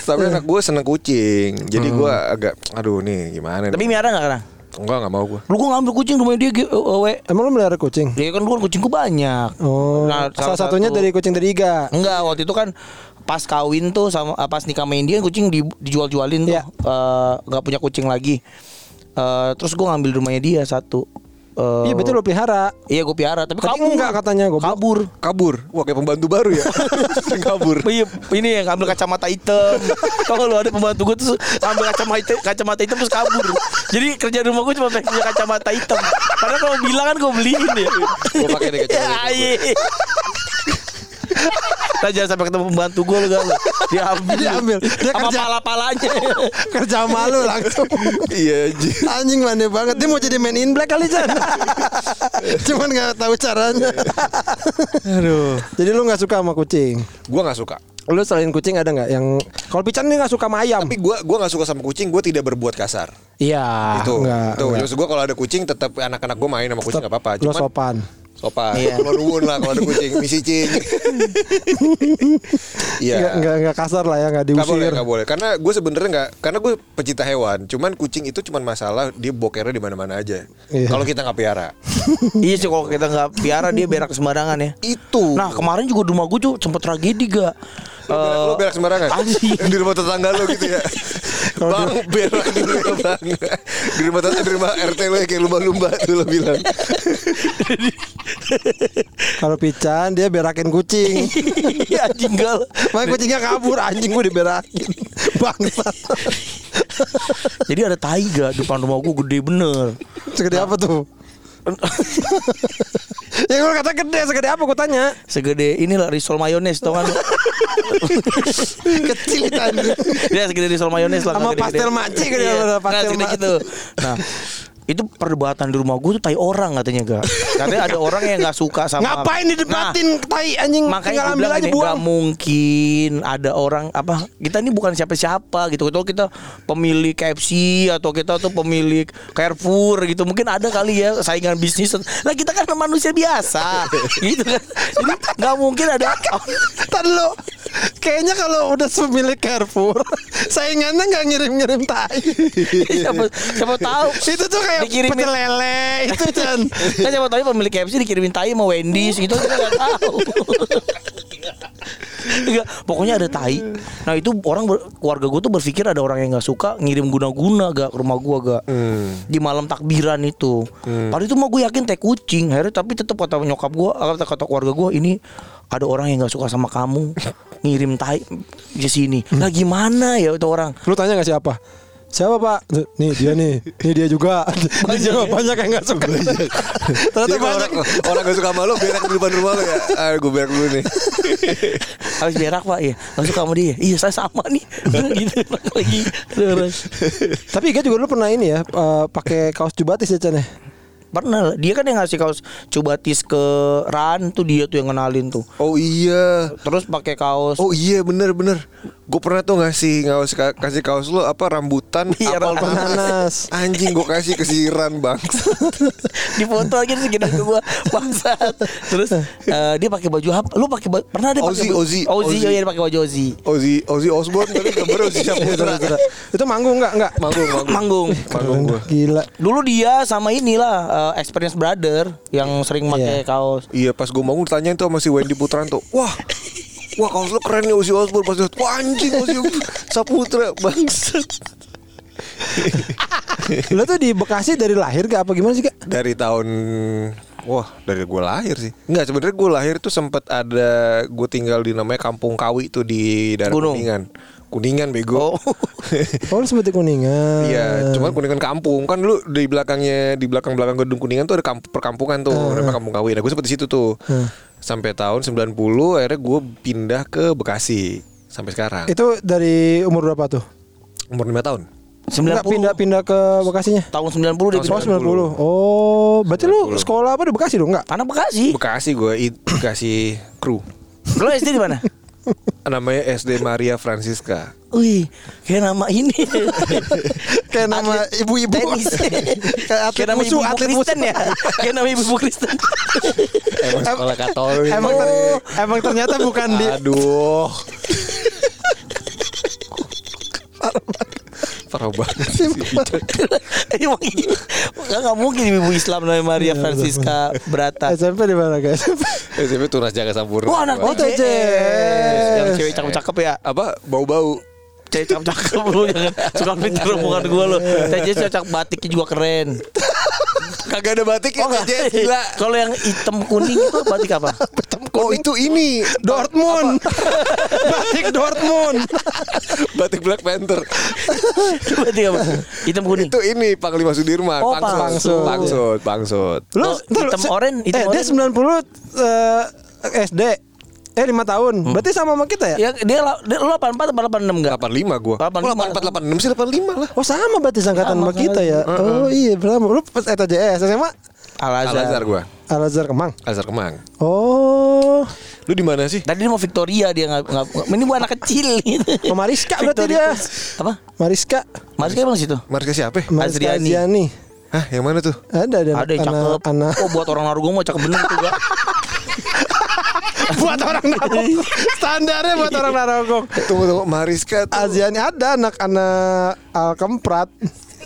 Tapi anak gue seneng kucing. Jadi gue agak aduh nih gimana Tapi nih. miara gak karena? Enggak enggak mau gue. Lu gua ngambil kucing rumahnya dia ge- eh, we. Emang lu melihara kucing? Ya kan dulu kucingku banyak. Oh, Nah, salah, salah satunya satu- dari kucing dari Iga. Enggak, waktu itu kan pas kawin tuh sama ah, pas nikah sama Indian kucing di- dijual-jualin tuh. Iya. Eh, nggak punya kucing lagi. Eh, terus gua ngambil rumahnya dia satu. Eh, Iya betul lu pelihara. Iya gue piara tapi Tadi kabur. enggak katanya, goblok. Kabur. Kabur. Wah kayak pembantu baru ya. *laughs* kabur. Iya, ini yang ngambil kacamata hitam. *laughs* Kalau lu ada pembantu gue tuh ambil kacamata hitam, kacamata hitam terus kabur. Jadi kerja di rumah gue cuma punya kacamata hitam. Padahal kalau bilang kan gue beliin ya. Gua pakai deh kacamata *laughs* hitam. Nah, jangan sampai ketemu pembantu gue lu gak lu. Dia ambil. Dia ambil. Dia Sama kerja- pala-palanya. *laughs* Kerja malu langsung. Iya anjing. Anjing mana banget Dia mau jadi man in black kali Chan *laughs* Cuman gak tahu caranya *laughs* Aduh Jadi lu gak suka sama kucing Gua nggak suka. Lu selain kucing ada gak yang Kalau Pican nih gak suka sama ayam Tapi gua gua nggak suka sama kucing. Gua tidak berbuat kasar. Iya itu. enggak, Tuh, enggak. maksud gua kalau ada kucing tetap anak-anak gua main sama kucing nggak apa-apa. Lu Cuman sopan sopan. Iya. Kalau nuwun lah kalau ada kucing, misi cing. *laughs* Iya. Enggak, enggak kasar lah ya Enggak Gak boleh, diusir gak boleh. Karena gue sebenarnya nggak, karena gue pecinta hewan. Cuman kucing itu cuman masalah dia bokernya di mana-mana aja. Iya. Kalau kita nggak piara, *laughs* iya sih kalau kita nggak piara dia berak sembarangan ya. itu. Nah kemarin juga di rumah gue tuh sempet tragedi gak? lo berak, lo berak sembarangan. anjing. *laughs* di rumah tetangga lo gitu ya. Bang berak dulu ya bang. Di rumah tetangga, di rumah RT lo ya kayak lumba-lumba tuh lo bilang. Kalau Pican dia berakin kucing Iya anjing gal. Makanya kucingnya kabur Anjing gue diberakin Bangsat Jadi ada tai gak depan rumah gue gede bener. Segede apa tuh Ya kalau kata gede Segede apa gue tanya Segede inilah risol mayones tau kan? *laughs* Kecil anjing Dia segede risol mayones lah. Sama pastel makcik kan dia, Iya, nggak pastel makcik. gitu. Nah itu perdebatan di rumah gue tuh tai orang katanya gak katanya ada *laughs* orang yang nggak suka sama Ngapain didebatin tai anjing? Nah, makanya tinggal gue ambil bilang aja ini buang. nggak mungkin. Ada orang apa kita ini bukan siapa-siapa gitu. Kalau kita pemilik KFC atau kita tuh pemilik Carrefour gitu. Mungkin ada kali ya saingan bisnis. Lah kita kan manusia biasa. *laughs* Gitu kan. Jadi nggak mungkin ada *laughs* Ntar lo Kayaknya kalau udah pemilik Carrefour Saingannya nggak ngirim-ngirim tai. Siapa, siapa tahu. Itu tuh kayak Dikirimin- pecel lele Itu Chan *laughs* kan siapa tahu pemilik KFC dikirimin tai sama Wendy's gitu kita nggak tahu *laughs* Enggak, pokoknya ada tai. Nah itu orang ber- keluarga gue tuh berpikir ada orang yang nggak suka ngirim guna-guna gak ke rumah gue gak di malam takbiran itu. Padahal itu mah gue yakin teh kucing. Akhirnya tapi tetap kata nyokap gue, kata kata keluarga gue ini ada orang yang nggak suka sama kamu ngirim tai ke sini. Nah gimana ya itu orang? Lu tanya gak siapa? Siapa pak? Nih dia nih Nih dia juga *laughs* Dia juga banyak yang gak suka Ternyata Jadi banyak orang, orang gak suka sama lo berak di depan rumah lo ya. Ah, gue berak dulu nih. *laughs* Habis berak pak ya Langsung kamu dia Iya saya sama nih *laughs* gitu lagi Aduh, orang. Tapi Iga juga lu pernah ini ya eh, pakai kaos jubatis ya Chan ya? Pernah. Dia kan yang ngasih kaos Cubatis ke Ran Tuh dia tuh yang kenalin tuh. Oh iya. Terus pakai kaos. Oh iya bener bener. Gue pernah tuh ngasih ngawas, kasih kaos lo apa rambutan? Iya, apel rambutan. Panas. Anjing gue kasih kesiran bang. *laughs* Di foto lagi di sekitar gua. Bangsat. Terus eh, dia pakai baju apa? Lu pakai baju pernah dia pakai Ozzy, baju- Ozzy, Ozzy Ozzy. oh iya dia pakai baju Ozzy Ozzy Ozzy Osbourne tapi gambar Ozzy Saputra Itu manggung nggak? Nggak. Manggung manggung. Manggung Manggung. Gue Gila. dulu dia sama inilah eh, experience brother yang sering pakai kaos. Iya pas gue manggung ditanyain tuh sama si Wendy Putranto Wah Wah kaos lo keren nih Ozzy Osbourne Pas lihat Wah anjing Ozzy *laughs* Saputra Bangsat. *laughs* Lu tuh di Bekasi dari lahir gak apa gimana sih kak? Dari tahun Wah dari gue lahir sih. Enggak sebenarnya gue lahir tuh sempet ada Gue tinggal di namanya Kampung Kawi tuh di daerah Gunung. Kuningan Kuningan bego Oh. *laughs* Oh di Kuningan Iya, cuman Kuningan kampung kan lu di belakangnya di belakang belakang gedung Kuningan tuh ada kamp- perkampungan tuh, namanya Kampung Kawi. Nah, gue sempet di situ tuh. Sampai tahun 90 akhirnya gue pindah ke Bekasi sampai sekarang. Itu dari umur berapa tuh? Umur 5 tahun. Enggak 90 pindah-pindah ke Bekasinya? tahun 90 dia Oh pindah. 90 Oh berarti lu sekolah apa di Bekasi dong? Enggak? anak Bekasi Bekasi gue Bekasi kru. lo SD di mana *laughs* Namanya SD Maria Francisca. Wih, kayak nama ini. *laughs* Kayak nama ibu-ibu. Kayak atlet nama musuh, ibu atlet Kristen musuh. ya. Kayak nama ibu Kristen. Emang sekolah Katolik. Emang, ter- emang ternyata bukan di Aduh. Parah banget sih. Emang iya. Nggak, nggak mungkin ibu Islam namanya Maria Francisca Berata. SMP di mana guys? SMP Tunas Jaga Sampurna. Wah anak Oh, TJS. TJS. Yang cewek cakep-cakep ya. apa bau-bau Cewek cakep-cakep lu jangan suka pintar omongan gue lu. TJS cocok batiknya juga keren. kagak ada batik ya Oh enggak. TJS, gila Kalau yang hitam kuning itu batik apa? Oh itu ini Dortmund. *laughs* Batik Dortmund. batik Black Panther batik apa? Hitam kuning. itu ini Panglima Sudirman Oh, pangsut Pangsut. pangsut pangsut Lu Oh, ntar, hitam oren, hitam eh, dia oren. 90 eh, SD. Eh 5 tahun. Berarti sama sama kita ya? Ya dia dia lo 84 apa 86 enggak? 85 gua 85. 84 86 sih 85 lah Oh sama berarti sangkatan Sama, sama kita ya. Oh iya berapa? Lu pas ETJS SMA Al Al Azhar gua Al Azhar Kemang. Al Azhar Kemang Oh. lu di mana sih Tadi dia mau Victoria dia nggak nggak- ini bukan anak kecil *laughs* gitu. Oh, Mariska berarti dia. Apa? Mariska. Kayak emang situ. Marga siapa ya? Mariska Azriani. Aziani. Hah yang mana tuh Ada ada Ada yang anak, cakep. anak Oh buat orang Narogong mah cakep bener tuh *laughs* buat orang Narogong. Standarnya buat orang Narogong. tunggu tunggu Mariska tuh Aziani ada anak-anak Al Kemprat.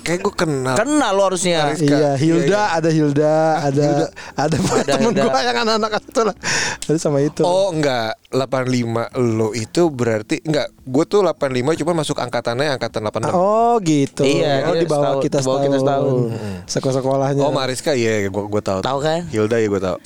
Kayak gua kenal Kenal lo harusnya. Mariska. Iya, Hilda Iya, ada Hilda, *laughs* ada Hilda. ada, Ada temen gua yang anak-anak itu lah. Jadi sama itu. Oh enggak 85 lo itu berarti enggak gue tuh 85 cuma masuk angkatannya angkatan 86 Oh gitu. Iya, oh di bawah setahun- kita bawah kita setahun. Sekolah sekolahnya. Oh Mariska iya gue gue tahu Tahu kan? Hilda ya gue tahu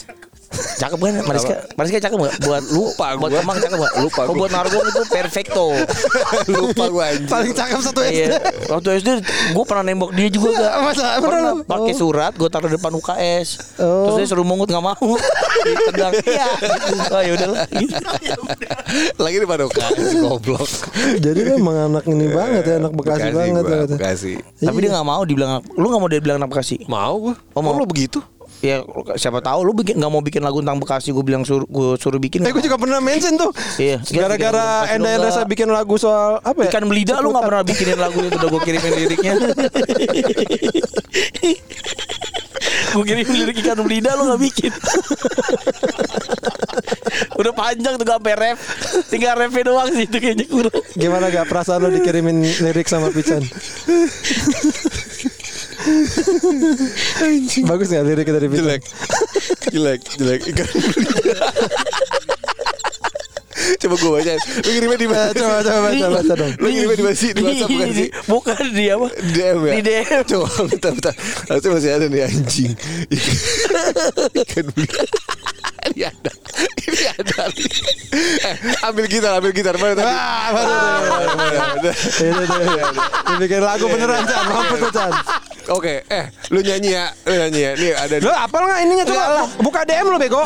Cakep kan Mariska? Mariska cakep gak? Buat Lupa Buat gua. Kemang cakep gak? Lupa Kalau gua. buat Nargong itu perfecto *laughs* Lupa gue anjing. Paling cakep satu SD. Iya Waktu SD Gue pernah nembak dia juga gak Masa? Pernah lu? Pakai Oh. surat Gue taruh depan UKS Oh. Terus dia suruh mungut gak mau *laughs* Ditendang Iya Oh gitu. Lagi di Padoka goblok. Jadi lu emang anak ini banget ya, anak Bekasi, banget. gua, ternyata. Bekasi. Tapi dia gak mau dibilang Lu gak mau dia bilang anak Bekasi Mau gue. Oh, mau. Lu begitu? Ya siapa tahu lu bikin nggak mau bikin lagu tentang Bekasi gue bilang suruh gue suruh bikin. Eh gue juga pernah mention tuh. Iya. Gara-gara Bikin lagu Enda Endresa bikin lagu soal Apa ya? Ikan belida lu gak pernah bikinin lagu itu udah gue kirimin liriknya. Gue kirim lirik ikan belida lu gak bikin. Udah panjang tuh gak sampai rap Tinggal rapnya doang sih itu kayaknya kurang. Gimana gak perasaan lo dikirimin lirik sama Pican Bagus gak liriknya dari Pican Jelek. jelek, jelek. Ikan. Coba gue baca. Lu kirimnya di mana? Eh, Coba coba baca baca dong Lu kirimnya di mana sih? Di WhatsApp bukan sih? Bukan di apa Di DM ya? Di DM Coba bentar, bentar. Harusnya masih ada nih anjing. Ikan belida. Ini ada. Ini ada. Eh, ambil gitar, ambil gitar. Mana tadi? Ah, deh. Mana? Ini deh. Dibikin lagu beneran Chan Mampus Chan Oke, eh, lu nyanyi ya, lu nyanyi ya. Nih ada Lo apal gak ininya coba Buka DM lo bego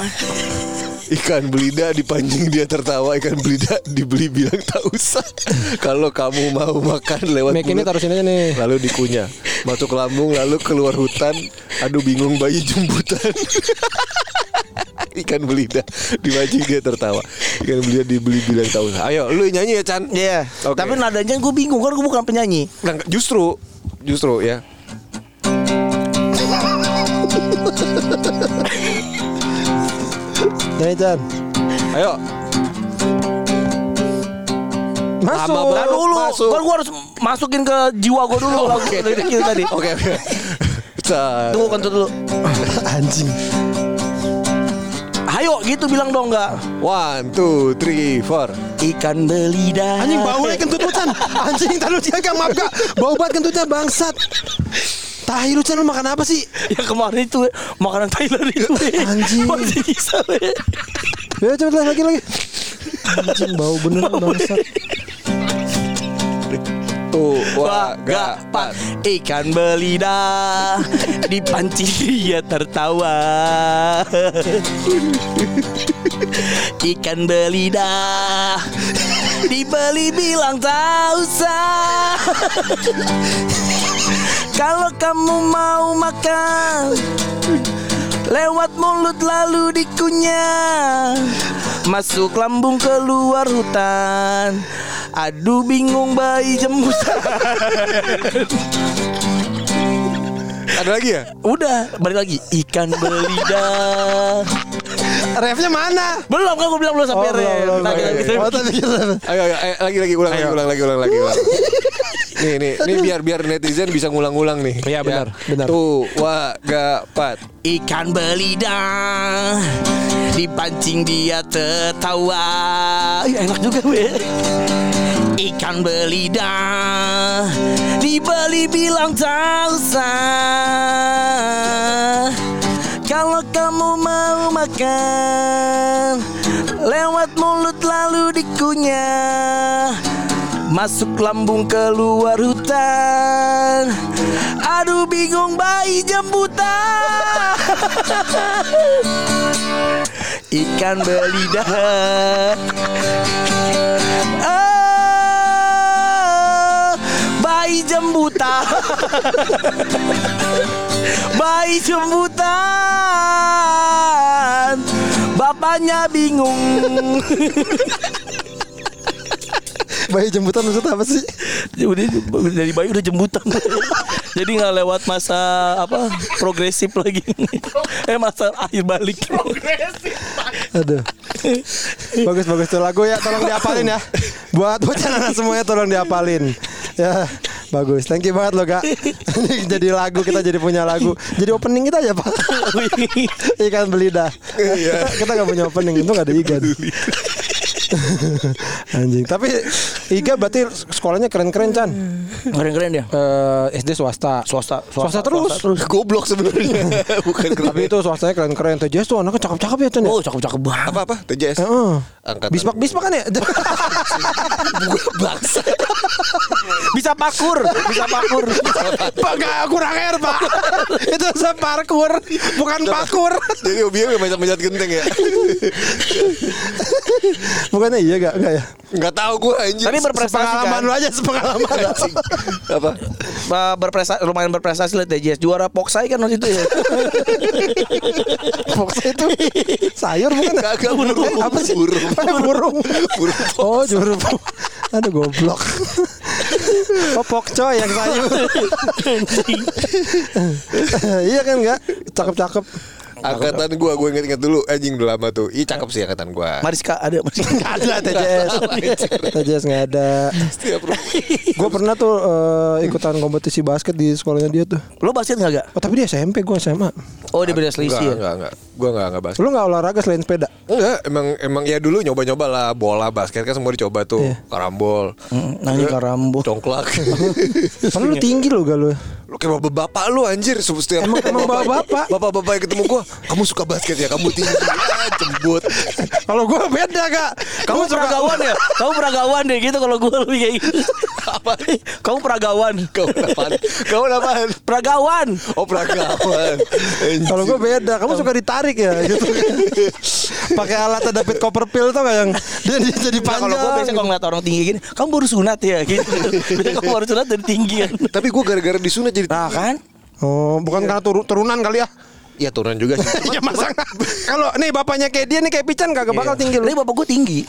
ikan belida dipancing dia tertawa, ikan belida dibeli bilang tak usah. Kalau kamu mau makan lewat Mic ini mulut, taruh sini aja nih lalu dikunyah, masuk lambung, lalu keluar hutan. Aduh bingung bayi jembutan. ikan belida dipancing dia tertawa, ikan belida dibeli bilang tak usah. Ayo, lu nyanyi ya Chan. Iya Oke. Tapi nadanya gue bingung Kan gue bukan penyanyi Nah, justru, justru ya. *laughs* Nih Chan Ayo, Masuk. Lama Nah dulu. Masuk. Gue harus masukin ke jiwa gue dulu. *laughs* Lagu itu tadi. Oke oke. Sa- Tunggu kan dulu. *laughs* Anjing. Ayo gitu bilang dong enggak One, two, three, four. Ikan belida Anjing bau kentut Chan. Anjing Ntar lu jangan maaf gak Bau banget kentutnya bangsat Tahi lu Chan lu makan apa sih *laughs* Ya kemarin itu makanan Thailand itu Anjing. Masih bisa. Ya coba lagi lagi Anjing bau bener bangsat Tuh, Wah, pak ikan belida dipancing dia tertawa. Ikan belida dibeli bilang tak usah. Kalau kamu mau makan Lewat mulut lalu dikunyah Masuk lambung keluar hutan Aduh bingung bayi jembutan Ada lagi ya? Udah balik lagi Ikan belida Refnya mana Belum kan gue bilang belum sampai Oh, belum, belum. lagi. Kita Ayo, ayo, ayo, lagi lagi ulang lagi ulang lagi ulang lagi ulang. Nih nih nih biar biar netizen bisa ngulang-ngulang nih. Iya, benar, benar. Tuh, wah, gak, pat. Ikan belida Dipancing dia tertawa Ih, Enak juga gue Ikan belida Dibeli bilang tak usah Kalau kamu mau makan Lewat mulut lalu dikunyah Masuk lambung keluar hutan. Aduh bingung bayi jembutan *laughs* Ikan belida Oh, Bayi jembutan *laughs* Bayi jembutan Bapaknya bingung *laughs* Bayi jembutan maksud apa sih? Udah dari bayi udah jembutan *laughs* jadi nggak lewat masa apa progresif lagi. Eh masa akhir balik. Aduh. Bagus bagus tuh lagu ya Tolong diapalin ya. Buat bocah anak semuanya tolong diapalin. Ya Bagus. Thank you banget lo kak. Ini jadi lagu Kita jadi punya lagu. Jadi opening kita aja pak. Ikan belida. Iya. Kita, kita gak punya opening Itu gak ada ikan *laughs* Anjing. Tapi Iga berarti sekolahnya keren-keren Chan. Keren-keren dia. Eh, SD swasta. Swasta, Swasta terus. Goblok sebenarnya. *laughs* Bukan Tapi itu swastanya keren-keren. TJS tuh anaknya cakep-cakep ya Chan ya. Oh, cakep-cakep banget. apa apa TJS. Heeh. Angkatan. Bispak bispak kan ya? *laughs* Bangsa. Bisa pakur, bisa pakur. Pak gak kurang air pak Itu saya parkur Bukan pakur Jadi hobinya macam-macam genteng ya. Bukannya iya gak, gak ya Enggak tahu gua anjir. Tapi berprestasi Pengalaman kan. lu aja sepengalaman Anjing. apa? Berprestasi lumayan berprestasi lah TJS juara Poksai kan waktu itu ya. Fox itu sayur bukan ya? Kagak burung. Apa sih? Burung. Burung. Burung. Oh juru Aduh goblok. Oh pokcoy yang sayur Iya kan enggak Cakep-cakep Angkatan gua, gua inget-inget dulu anjing udah lama tuh. Ih cakep sih angkatan gua. Mariska ada Mariska. Gak *laughs* ada TJS TJS gak ada Setiap rumah. Gue pernah tuh eh, ikutan kompetisi basket di sekolahnya dia tuh Lo basket enggak gak? Oh tapi dia SMP gue SMA Oh dia beda selisih ya. Enggak, enggak, enggak. Gua enggak enggak basket. Lu gak olahraga selain sepeda? Enggak, emang emang ya dulu nyoba-nyoba lah bola basket kan semua dicoba tuh. Iya. Karambol. Mm, Nanya karambo. Congklak. *laughs* Padahal lu tinggi lu gak lu lu kayak bapak lu anjir setiap Emang- emang bapak-bapak. *laughs* bapak-bapak yang ketemu gua kamu suka basket ya kamu tinggi ah, jembut Kalau gue beda gak Kamu peragawan ya? Kamu peragawan deh gitu kalau gue lebih kayak gitu. apa Kamu peragawan. kamu apaan kamu apaan Peragawan. oh peragawan. Kalau gue beda, kamu suka ditarik ya gitu. Pakai alat David Copperfield tuh gak yang dia, dia jadi Nah, panjang. kalau gue biasa kalau ngeliat orang tinggi gini, kamu baru sunat ya gitu. Biasanya kamu baru sunat dari tinggi kan. tapi gua gara-gara disunat jadi Nah kan? Oh, bukan karena turu- turunan kali ya? Ya turunan juga sih *laughs* Iya masa? *laughs* Kalau nih bapaknya kayak dia nih kayak Pican kagak bakal tinggi Tapi lu. bapak gue tinggi.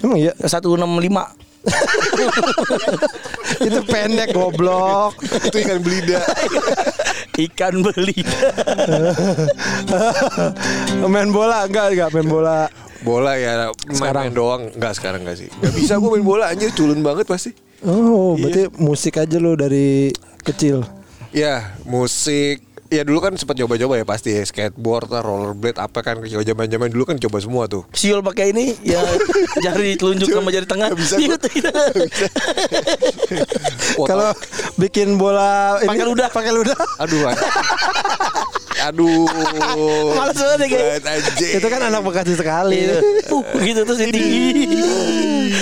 Emang iya? 165. *laughs* Itu pendek goblok. itu ikan belida Ikan beli. main bola enggak enggak main bola. bola ya Sekarang. main-main doang enggak sekarang enggak sih enggak bisa gua main bola anjir culun banget pasti Oh, Iya. berarti musik aja lu dari kecil. Ya musik Ya dulu kan sempat coba-coba ya pasti ya skateboard lah, rollerblade apa kan zaman-zaman dulu kan coba semua tuh. Siul pakai ini ya *laughs* jari telunjuk sama jari tengah. Bisa *laughs* Iya, iya. *laughs* Kalau bikin bola Pakai ludah. pakai ludah. Aduh. Aduh. Males banget ya. Itu kan anak Bekasi sekali. Uh, gitu terus tinggi.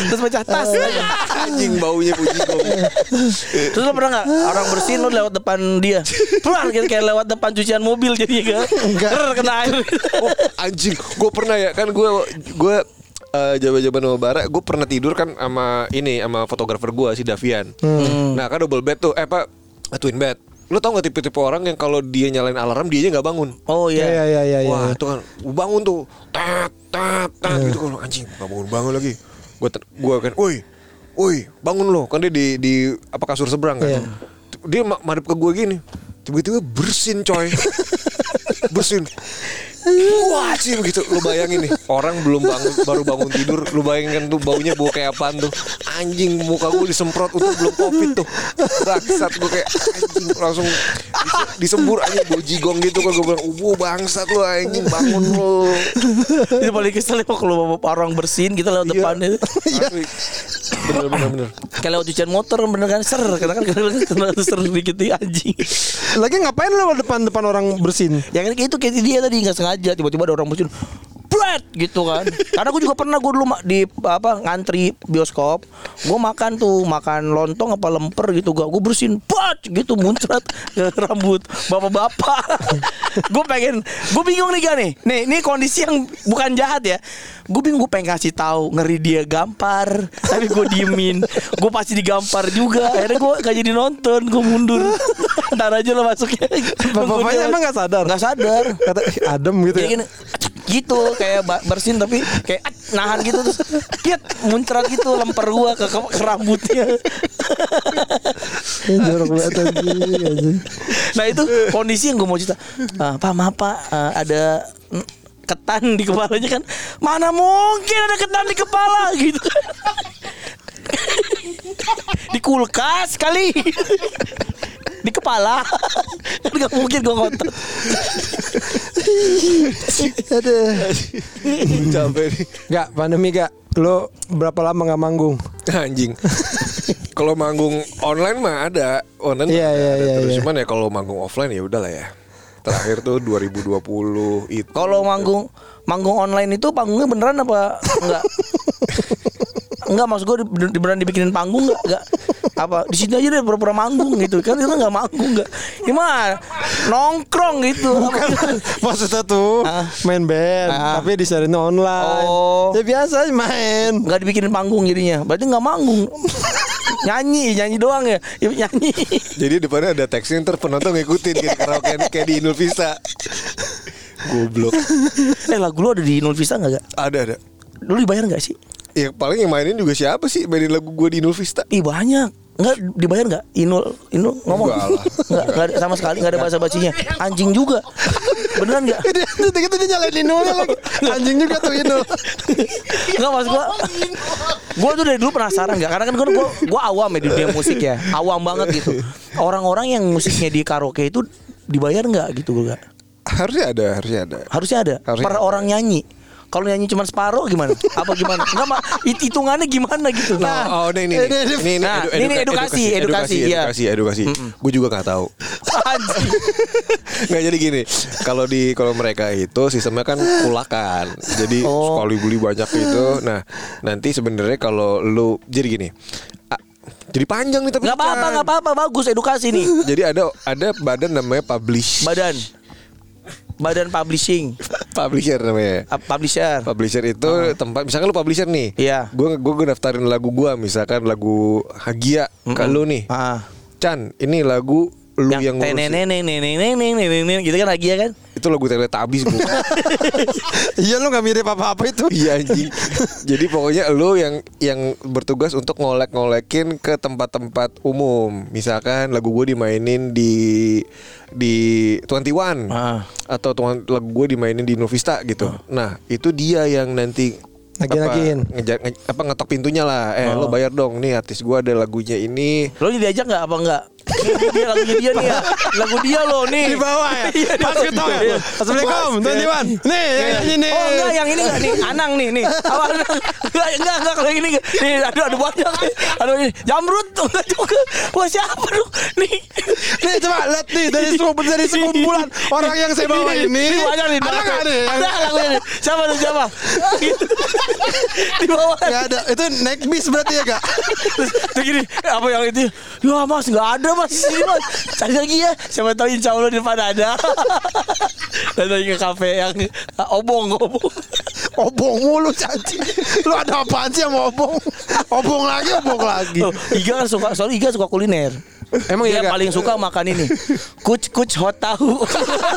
Terus pecah tas. anjing baunya puji. Terus lo pernah nggak orang bersihin lo lewat depan dia? Pelan gitu kayak lewat depan cucian mobil jadi kan. Enggak. Kena air. Oh, anjing, gue pernah ya kan gue gue eh, jaman-jaman sama Bara, gue pernah tidur kan sama ini sama fotografer gue si Davian. Nah kan double bed tuh, eh apa twin bed. Lu tau gak tipe-tipe orang yang kalau dia nyalain alarm dia nggak bangun? Oh Iya iya. iya iya iya. Wah itu kan gua bangun tuh tap tap tap gitu kan anjing nggak bangun bangun lagi. Gue gue kan, woi woi bangun lo kan dia di di apa kasur seberang kan. Iya. Dia ma- madep ke gue gini, tiba-tiba bersin coy, *laughs* bersin. Wah sih begitu Lu bayangin nih Orang belum bangun Baru bangun tidur Lu bayangin tuh Baunya bau kayak apaan tuh Anjing muka gue disemprot Untuk belum covid tuh Bangsat gue kayak Anjing langsung dise- Disembur anjing Bau jigong gitu Kalau gue bilang Ubu bangsat lu anjing Bangun lu Itu paling kesel ya kalau orang bersihin kita lewat Iya. depannya. Asli. Bener bener bener Kayak lewat cucian motor bener kan ser karena *laughs* kan kena ser dikit nih anjing. Lagi ngapain lu depan depan orang bersin? Ya kan itu kayak dia tadi nggak sengaja tiba-tiba ada orang bersihin Bread gitu kan. Karena gue juga pernah gue dulu di apa ngantri bioskop. Gue makan tuh makan lontong apa lemper gitu. Gue gue bersihin Bat gitu muncrat ke rambut bapak-bapak. *laughs* Gue pengen Gue bingung nih gak nih Nih ini kondisi yang bukan jahat ya. Gue bingung gue pengen kasih tahu Ngeri dia gampar. Tapi gue diemin. Gue pasti digampar juga. Akhirnya gue gak jadi nonton Gue mundur. Ntar aja lo masuknya. Bapak-bapaknya emang nggak sadar? Gak sadar. Kata "Ih, adem gitu jadi ya. gini gitu kayak bersin tapi kayak nahan gitu terus piet muncrat gitu lemper gua ke, ke, ke rambutnya. *laughs* Jorok banget nah itu kondisi yang gue mau cerita. Ah, pak maaf pak ah, ada ketan di kepalanya kan. Mana mungkin ada ketan di kepala gitu. *laughs* Di kulkas kali *laughs* di kepala kan *laughs* nggak mungkin gue ngotot Aduh. *laughs* Capek nih. Gak pandemi gak Lo berapa lama gak manggung? Anjing. kalau manggung online mah ada, online Iya, mah ada. iya, iya, Terus iya. cuman ya kalau manggung offline ya udahlah ya. Terakhir tuh 2020 itu. Kalau manggung manggung online itu panggungnya beneran apa enggak? *laughs* enggak maksud gue di, di- beneran dibikinin panggung enggak? Enggak. Apa di sini aja deh pura-pura manggung gitu kan itu enggak manggung enggak. Gimana? Nongkrong gitu. *laughs* Maksudnya tuh Ah. main band Ah. Tapi disiarin online Oh. Ya biasa main Enggak dibikinin panggung jadinya. Berarti enggak manggung. *laughs* nyanyi, nyanyi doang ya. Ya, Nyanyi. Jadi depannya ada teksnya ntar penonton ngikutin kayak karaoke kayak di Inul Vista. Goblok. *laughs* eh lagu lu ada di Inul Vista enggak? Gak? Ada ada. Lu dibayar enggak sih? Ya paling yang mainin juga siapa sih mainin lagu gue di Inul Vista? Ih banyak. Enggak dibayar enggak? Inul Inul ngomong. Enggak. Enggak, *laughs* sama sekali enggak ada bahasa bacinya. Anjing juga. Beneran enggak? Itu dia nyalain Inulnya lagi Anjing juga tuh Inul Enggak maksud gua Gua tuh dari dulu penasaran enggak Karena kan gua, gua, gua awam ya di dunia musik ya Awam banget gitu Orang-orang yang musiknya di karaoke itu Dibayar enggak gitu gua enggak Harusnya ada, harusnya ada. Harusnya ada Harusnya Per ada. orang nyanyi kalau nyanyi cuma separuh gimana? Apa gimana? Enggak mah hit- hitungannya gimana gitu. Nah, oh ini ini ini- *laughs* ini, ini, nah, edu- ini eduka- edukasi, edukasi, edukasi, iya. edukasi, edukasi. Gue juga nggak tahu. *laughs* Nggak jadi gini. Kalau di kalau mereka itu sistemnya kan kulakan. Jadi Oh. sekali beli banyak itu. Nah, nanti sebenarnya kalau lu jadi gini. jadi panjang nih tapi Enggak apa-apa, Chan. enggak apa-apa, bagus edukasi nih. *laughs* Jadi ada ada badan namanya publish Badan Badan publishing, *laughs* publisher namanya. uh, publisher. Publisher itu tempat misalkan lu publisher nih. Iya. Gue gue daftarin lagu gua misalkan lagu Hagia ke lu nih. Ah. Chan, ini lagu lu yang, Yang ngurusin. gitu kan lagi ya kan? Itu lagu Teletubbies bu. Iya lu gak mirip apa-apa itu Iya anjing. Jadi pokoknya lu yang yang bertugas untuk ngolek-ngolekin ke tempat-tempat umum. Misalkan lagu gue dimainin di di 21 Ah. atau tuan- lagu gue dimainin di Novista gitu. Nah, itu dia yang nanti Nagih-nagihin. apa, ngeja- nge- apa ngetok pintunya lah. Eh, lo bayar dong nih artis gue ada lagunya ini. Lo diajak nggak apa enggak? Ini dia lagunya dia nih ya. Lagu dia loh nih. Di bawah ya? Iya, Pas ketawa ya? Assalamualaikum Tuan Iwan Nih yang nyanyi nih. Oh enggak yang ini enggak. Nih Anang nih nih. Anang *laughs* Enggak enggak enggak kalau ini enggak. Nih aduh ada banyak. Aduh ini Jamrut. Enggak juga Wah siapa dong Nih. Nih coba lihat nih Dari dari sekumpulan Orang yang saya bawa ini. Ini Ada gak nih? Ada lagunya nih? Siapa tuh siapa. Di bawah Gak ada. Itu naik bis berarti ya gak Terus gini Apa yang itu? Ya mas nggak ada mas di sini mas Cari lagi ya. Siapa tahu insya Allah di depan ada. Dan lagi ke kafe yang ah, Obong Obong. Obong mulu caci. Lu ada apaan sih sama obong? Obong lagi Obong lagi. Oh, Iga suka Soalnya Iga suka kuliner Emang Dia iya, paling suka makan ini Kuc kuc hot tahu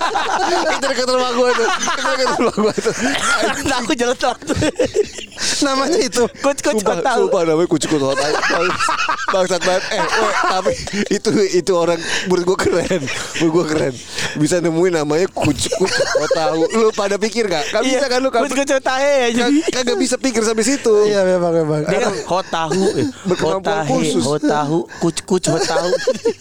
*laughs* itu dekat rumah gue tuh. Itu dekat rumah gue tuh. *laughs* Tahu jalan tuh Namanya itu Kuc kuc Sumpah, hot tahu sumpah namanya kucuk kucuk otak. Bangsat banget. Eh, weh, tapi itu itu orang menurut gue keren. Menurut gue keren. Bisa nemuin namanya kucuk kucuk tahu. Lu pada pikir gak? Gak bisa kan lu Kuc kuc hot tahu ya Kagak bisa pikir sampai situ. Iya memang memang Dia kan hot tahu eh. Hot Berkemampuan tahu khusus. Hot tahu Kuc kuc hot tahu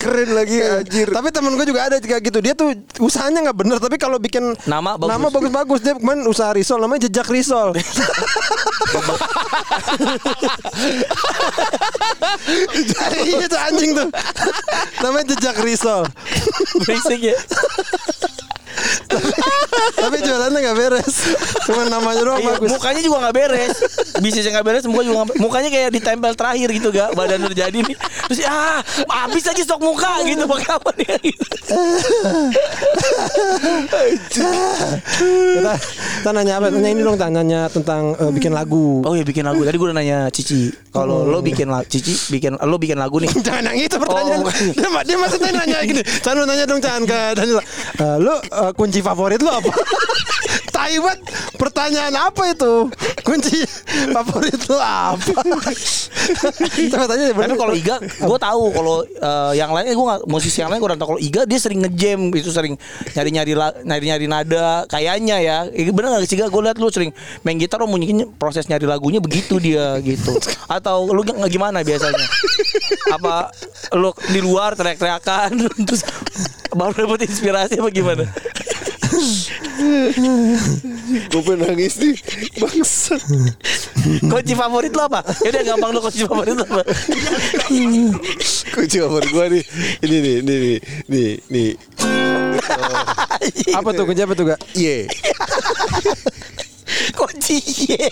Keren lagi anjir. Tapi temen gue juga ada kayak gitu. Dia tuh usahanya gak bener Tapi kalau bikin Nama bagus. Nama bagus-bagus. Dia kemarin usaha risol Namanya jejak risol. *laughs* Iya tuh anjing tuh. Namanya jejak risol. Berisik ya *laughs* Tapi jualannya gak beres Cuma namanya doang Iya, bagus mukanya juga nggak beres. Bisnisnya nggak beres, muka juga beres. Mukanya kayak ditempel terakhir gitu gak badan udah jadi nih. Terus ah habis aja stok muka gitu pakai apa nih? Gitu. kita, kita nanya apa? Nanya ini dong Tang. Nanya tentang eh, bikin lagu Oh ya bikin lagu. Tadi gue udah nanya Cici. Kalau lo bikin lagu, Cici bikin lo bikin lagu nih. *laughs* Jangan yang itu pertanyaan Oh, dia, dia maksudnya nanya gini Chan lu nanya dong Chan ke Daniel Eh, Lu eh, kunci favorit lu apa? *laughs* Tai banget Pertanyaan apa itu? Kunci *laughs* favorit lu apa? *laughs* Coba tanya Tapi kalau Iga, gue tahu kalau eh, yang lainnya gue nggak musisi yang lain gue tahu. Kalau Iga dia sering ngejam itu sering nyari nyari nyari nyari nada kayaknya ya. Iga bener nggak sih Iga? Gue liat lu sering main gitar, lo mungkin proses nyari lagunya begitu dia gitu. Atau lu gimana biasanya? Apa lu di luar teriak-teriakan terus baru dapet inspirasi apa gimana? Gue pengen nangis nih Bangsa Kunci favorit lo apa? Ya udah gampang lo kunci favorit lo apa? Kunci favorit gue nih Ini nih Ini nih Nih Nih Apa tuh kunci apa tuh gak? Ye kunci ye.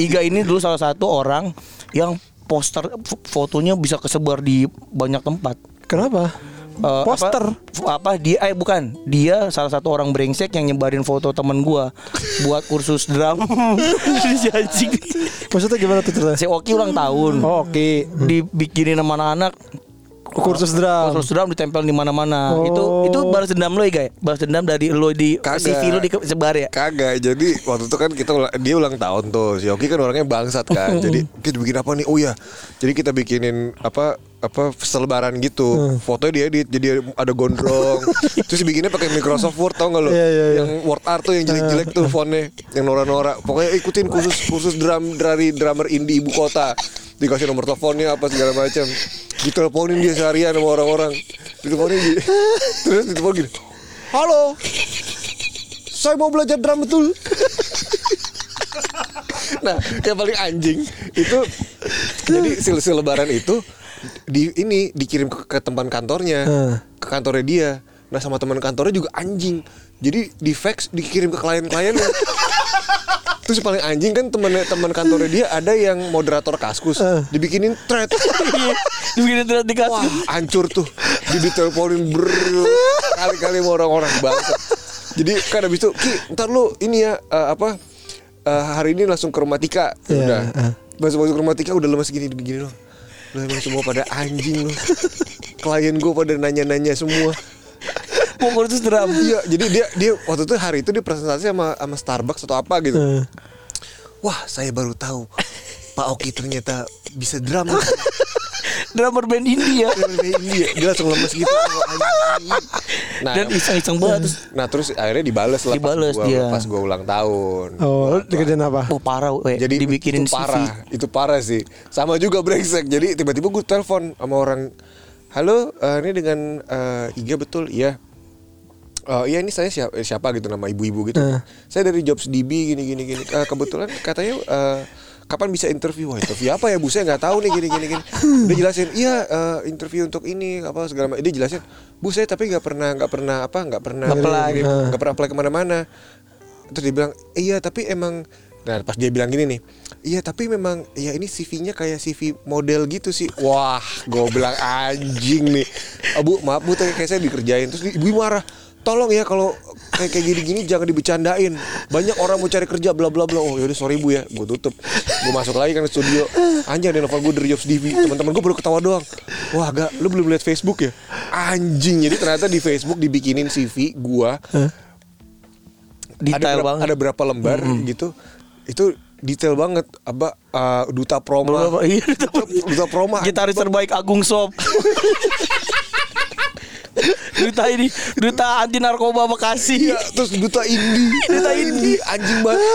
Iga ini dulu salah satu orang yang poster fotonya bisa kesebar di banyak tempat. Kenapa? Eh, Poster. apa, apa dia eh bukan. Dia salah satu orang brengsek yang nyebarin foto temen gua buat kursus drum. *laughs* Maksudnya gimana tuh ceritanya? si Oki ulang tahun. Oh, oke. dibikinin sama anak-anak Kursus drum. kursus drum ditempel di mana-mana. Oh. itu itu balas dendam lo ya? Guys balas dendam dari lo di Kagak. CV lo disebar ya? Kagak Jadi waktu itu kan kita Dia ulang tahun tuh. Si Yogi kan orangnya bangsat kan. *laughs* Jadi kita bikin apa nih? Oh ya Jadi kita bikinin Apa apa selebaran gitu. Fotonya dia edit jadi ada gondrong. *laughs* Terus bikinnya pakai Microsoft Word tau gak lo? Iya, iya, iya. yang Word art tuh yang jelek-jelek tuh fontnya yang nora-nora pokoknya ikutin kursus kursus drum dari drummer indie ibu kota dikasih nomor teleponnya apa segala macam. Diteleponin dia seharian sama orang-orang. Diteleponin gini terus ditelepon gini halo. Saya mau belajar drum betul. Nah yang paling anjing itu jadi sil lebaran itu di ini dikirim ke, ke teman kantornya Hmm. ke kantornya dia. Nah sama teman kantornya juga anjing. Jadi di fax dikirim ke klien-kliennya terus paling anjing kan teman teman kantornya dia ada yang moderator kaskus. Dibikinin thread. *laughs* Dibikinin terus dikasih Wah hancur tuh. Di diteleponin ber Kali-kali orang-orang banget Jadi kan habis itu Ki ntar lu ini ya eh, Apa eh, Hari ini langsung ke rumah Tika. Iya, Udah. eh. Masuk-masuk ke rumah Tika Udah lemas gini gini loh. Lu emang semua pada anjing lu Klien gue pada nanya-nanya semua mau kursus drum Iya jadi dia dia Waktu itu hari itu dia presentasi sama, sama Starbucks atau apa gitu Eh. Wah saya baru tahu Pak Oki ternyata bisa drum *laughs* drummer band India Dia, dia langsung lemes gitu. Nah, dan iseng-iseng banget terus Nah terus akhirnya dibales lah Dibales pas gua, dia. pas gua ulang tahun. Oh, lu dikerjain apa? oh parah we. Jadi dibikinin itu parah, itu parah sih. Sama juga brengsek. Jadi tiba-tiba gue telepon sama orang, halo, eh, ini dengan eh, Iga betul, iya. Eh, iya ini saya siapa, siapa gitu nama ibu-ibu gitu. Saya dari Jobs DB gini gini gini. Eh, kebetulan katanya eh, kapan bisa interview? Wah interview apa ya bu? Saya nggak tahu nih gini gini gini. Dia jelasin, iya eh, interview untuk ini apa segala macam. Dia jelasin, bu saya tapi nggak pernah nggak pernah apa nggak pernah ngirim- nggak pernah apply ke mana-mana. Terus dia bilang, iya tapi emang Nah pas dia bilang gini nih Iya tapi memang Ya ini CV-nya kayak CV model gitu sih Wah gue bilang anjing nih "Ah, Bu maaf bu kayak saya dikerjain Terus ibu marah Tolong ya kalau kayak kayak gini-gini jangan dibecandain Banyak orang mau cari kerja bla bla bla. Oh yaudah sorry bu ya. Gue tutup. Gue masuk lagi kan ke studio. Anjing ada nelfon gue dari Jobs TV Teman-teman gue baru ketawa doang. Wah gak Lu belum lihat Facebook ya? Anjing Jadi ternyata di Facebook dibikinin CV gue detail ada banget. ada berapa lembar gitu. Itu detail banget. Apa uh, duta Berapa- iya, duta duta, proma. Gitaris terbaik Agung Sob *laughs* duta ini duta anti narkoba Bekasi. Iya, terus duta indie Duta indie. anjing banget.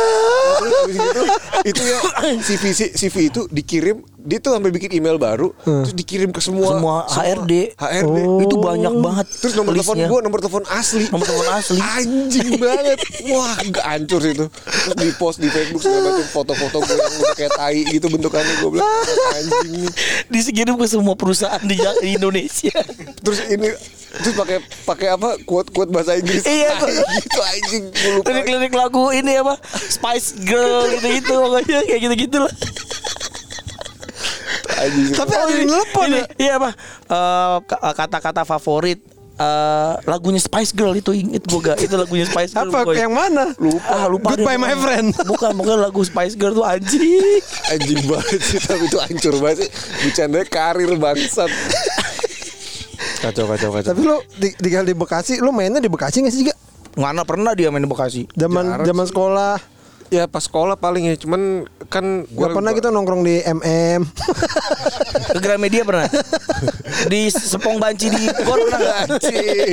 Itu ya CV CV itu dikirim dia tuh sampai bikin email baru terus dikirim ke semua Semua HRD. HRD itu banyak banget terus nomor telepon gue nomor telepon asli. Nomor telepon asli. anjing banget. Wah gak hancur sih itu. Terus di post di Facebook segala macam foto-foto gue yang udah kayak tai gitu bentukannya gue bilang anjing. Nih disekirim ke semua perusahaan di, Indonesia. Terus ini terus pakai pakai apa? Quote quote bahasa Inggris. Iya, gitu anjing. Lupa. Lirik-lirik lagu ini apa? Spice Girl gitu-gitu pokoknya kayak gitu-gitu lah Tapi ada yang ini, ya? iya apa Eh, ka- kata-kata favorit eh, lagunya Spice Girl itu inget gue gak itu lagunya Spice Girl Apa boy. yang mana? lupa ah, lupa Goodbye my friend. bukan bukan lagu Spice Girl tuh anjing anjing banget sih tapi itu hancur banget sih bercandanya karir bangsat kacau kacau kacau Tapi lu di, di, di Bekasi, lu mainnya di Bekasi gak sih, Gak? mana pernah dia main di Bekasi Zaman zaman sekolah. Ya pas sekolah paling ya cuman kan Gak pernah kita nongkrong di MM. *laughs* ke Gramedia pernah di Sepong Banci di Bogor pernah nggak Anjing.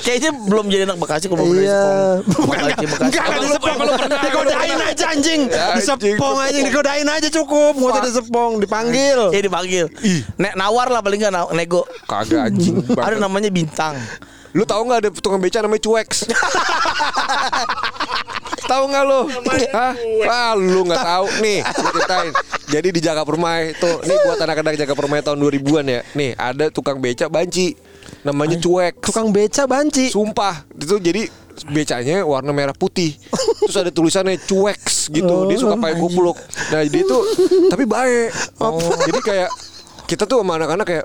kayaknya belum jadi anak Bekasi kalau belum Iya. Sepong Sepong Banci Bekasi Enggak, di Sepong? lu pernah digodain aja anjing. Anjing, Disepong anjing, digodain aja cukup. Enggak usah disepong, dipanggil. Iya dipanggil. Nek nawar lah paling nggak na- nego. kagak anjing Ada namanya bintang. Lu tahu nggak ada tukang beca namanya Cueks? *laughs* tahu nggak lu? Hah? Wah, lu nggak tahu nih. ceritain. Jadi di Jaga Permai tuh, nih buat anak-anak Jaga Permai tahun 2000-an ya. Nih, ada tukang beca banci. Namanya Cueks. Tukang beca banci. Sumpah, itu jadi becanya warna merah putih. Terus ada tulisannya cueks gitu. Dia suka pakai kupluk. Nah, dia itu tapi baik. Jadi kayak kita tuh sama anak-anak kayak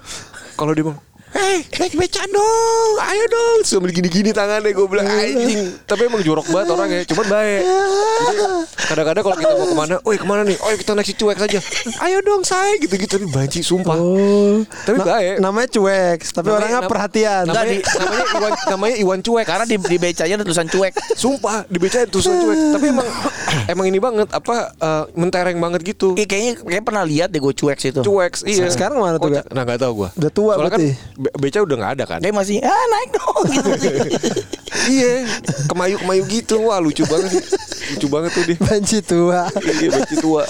kalau dia bilang Hei, naik beca dong, ayo dong. Sambil gini-gini tangannya gue bilang anjing. Tapi emang jorok banget orangnya, cuman baik. Jadi kadang-kadang kalau kita mau ke mana, oh ke mana nih? Oh kita naik si cuek saja. Ayo dong saya gitu-gitu tapi banci sumpah. Oh. Tapi Na- baik. Namanya cuek, tapi Namanya- orangnya nam- perhatian. Namanya, namanya Iwan namanya Iwan cuek. Karena di, di becanya ada tulisan cuek. Sumpah dibacain tulisan cuek Tapi emang Emang ini banget Apa eh, Mentereng banget gitu kayaknya kayak pernah lihat deh gue cuek situ. Cuek iya Sekarang mana tuh. Gak? Nah gak tau gue Udah tua Soalnya berarti. kan Beca udah gak ada kan Dia masih ah naik dong gitu. *laughs* Iya Kemayu-kemayu gitu Wah lucu banget sih Lucu banget tuh dia Banci tua. Iya Beca tua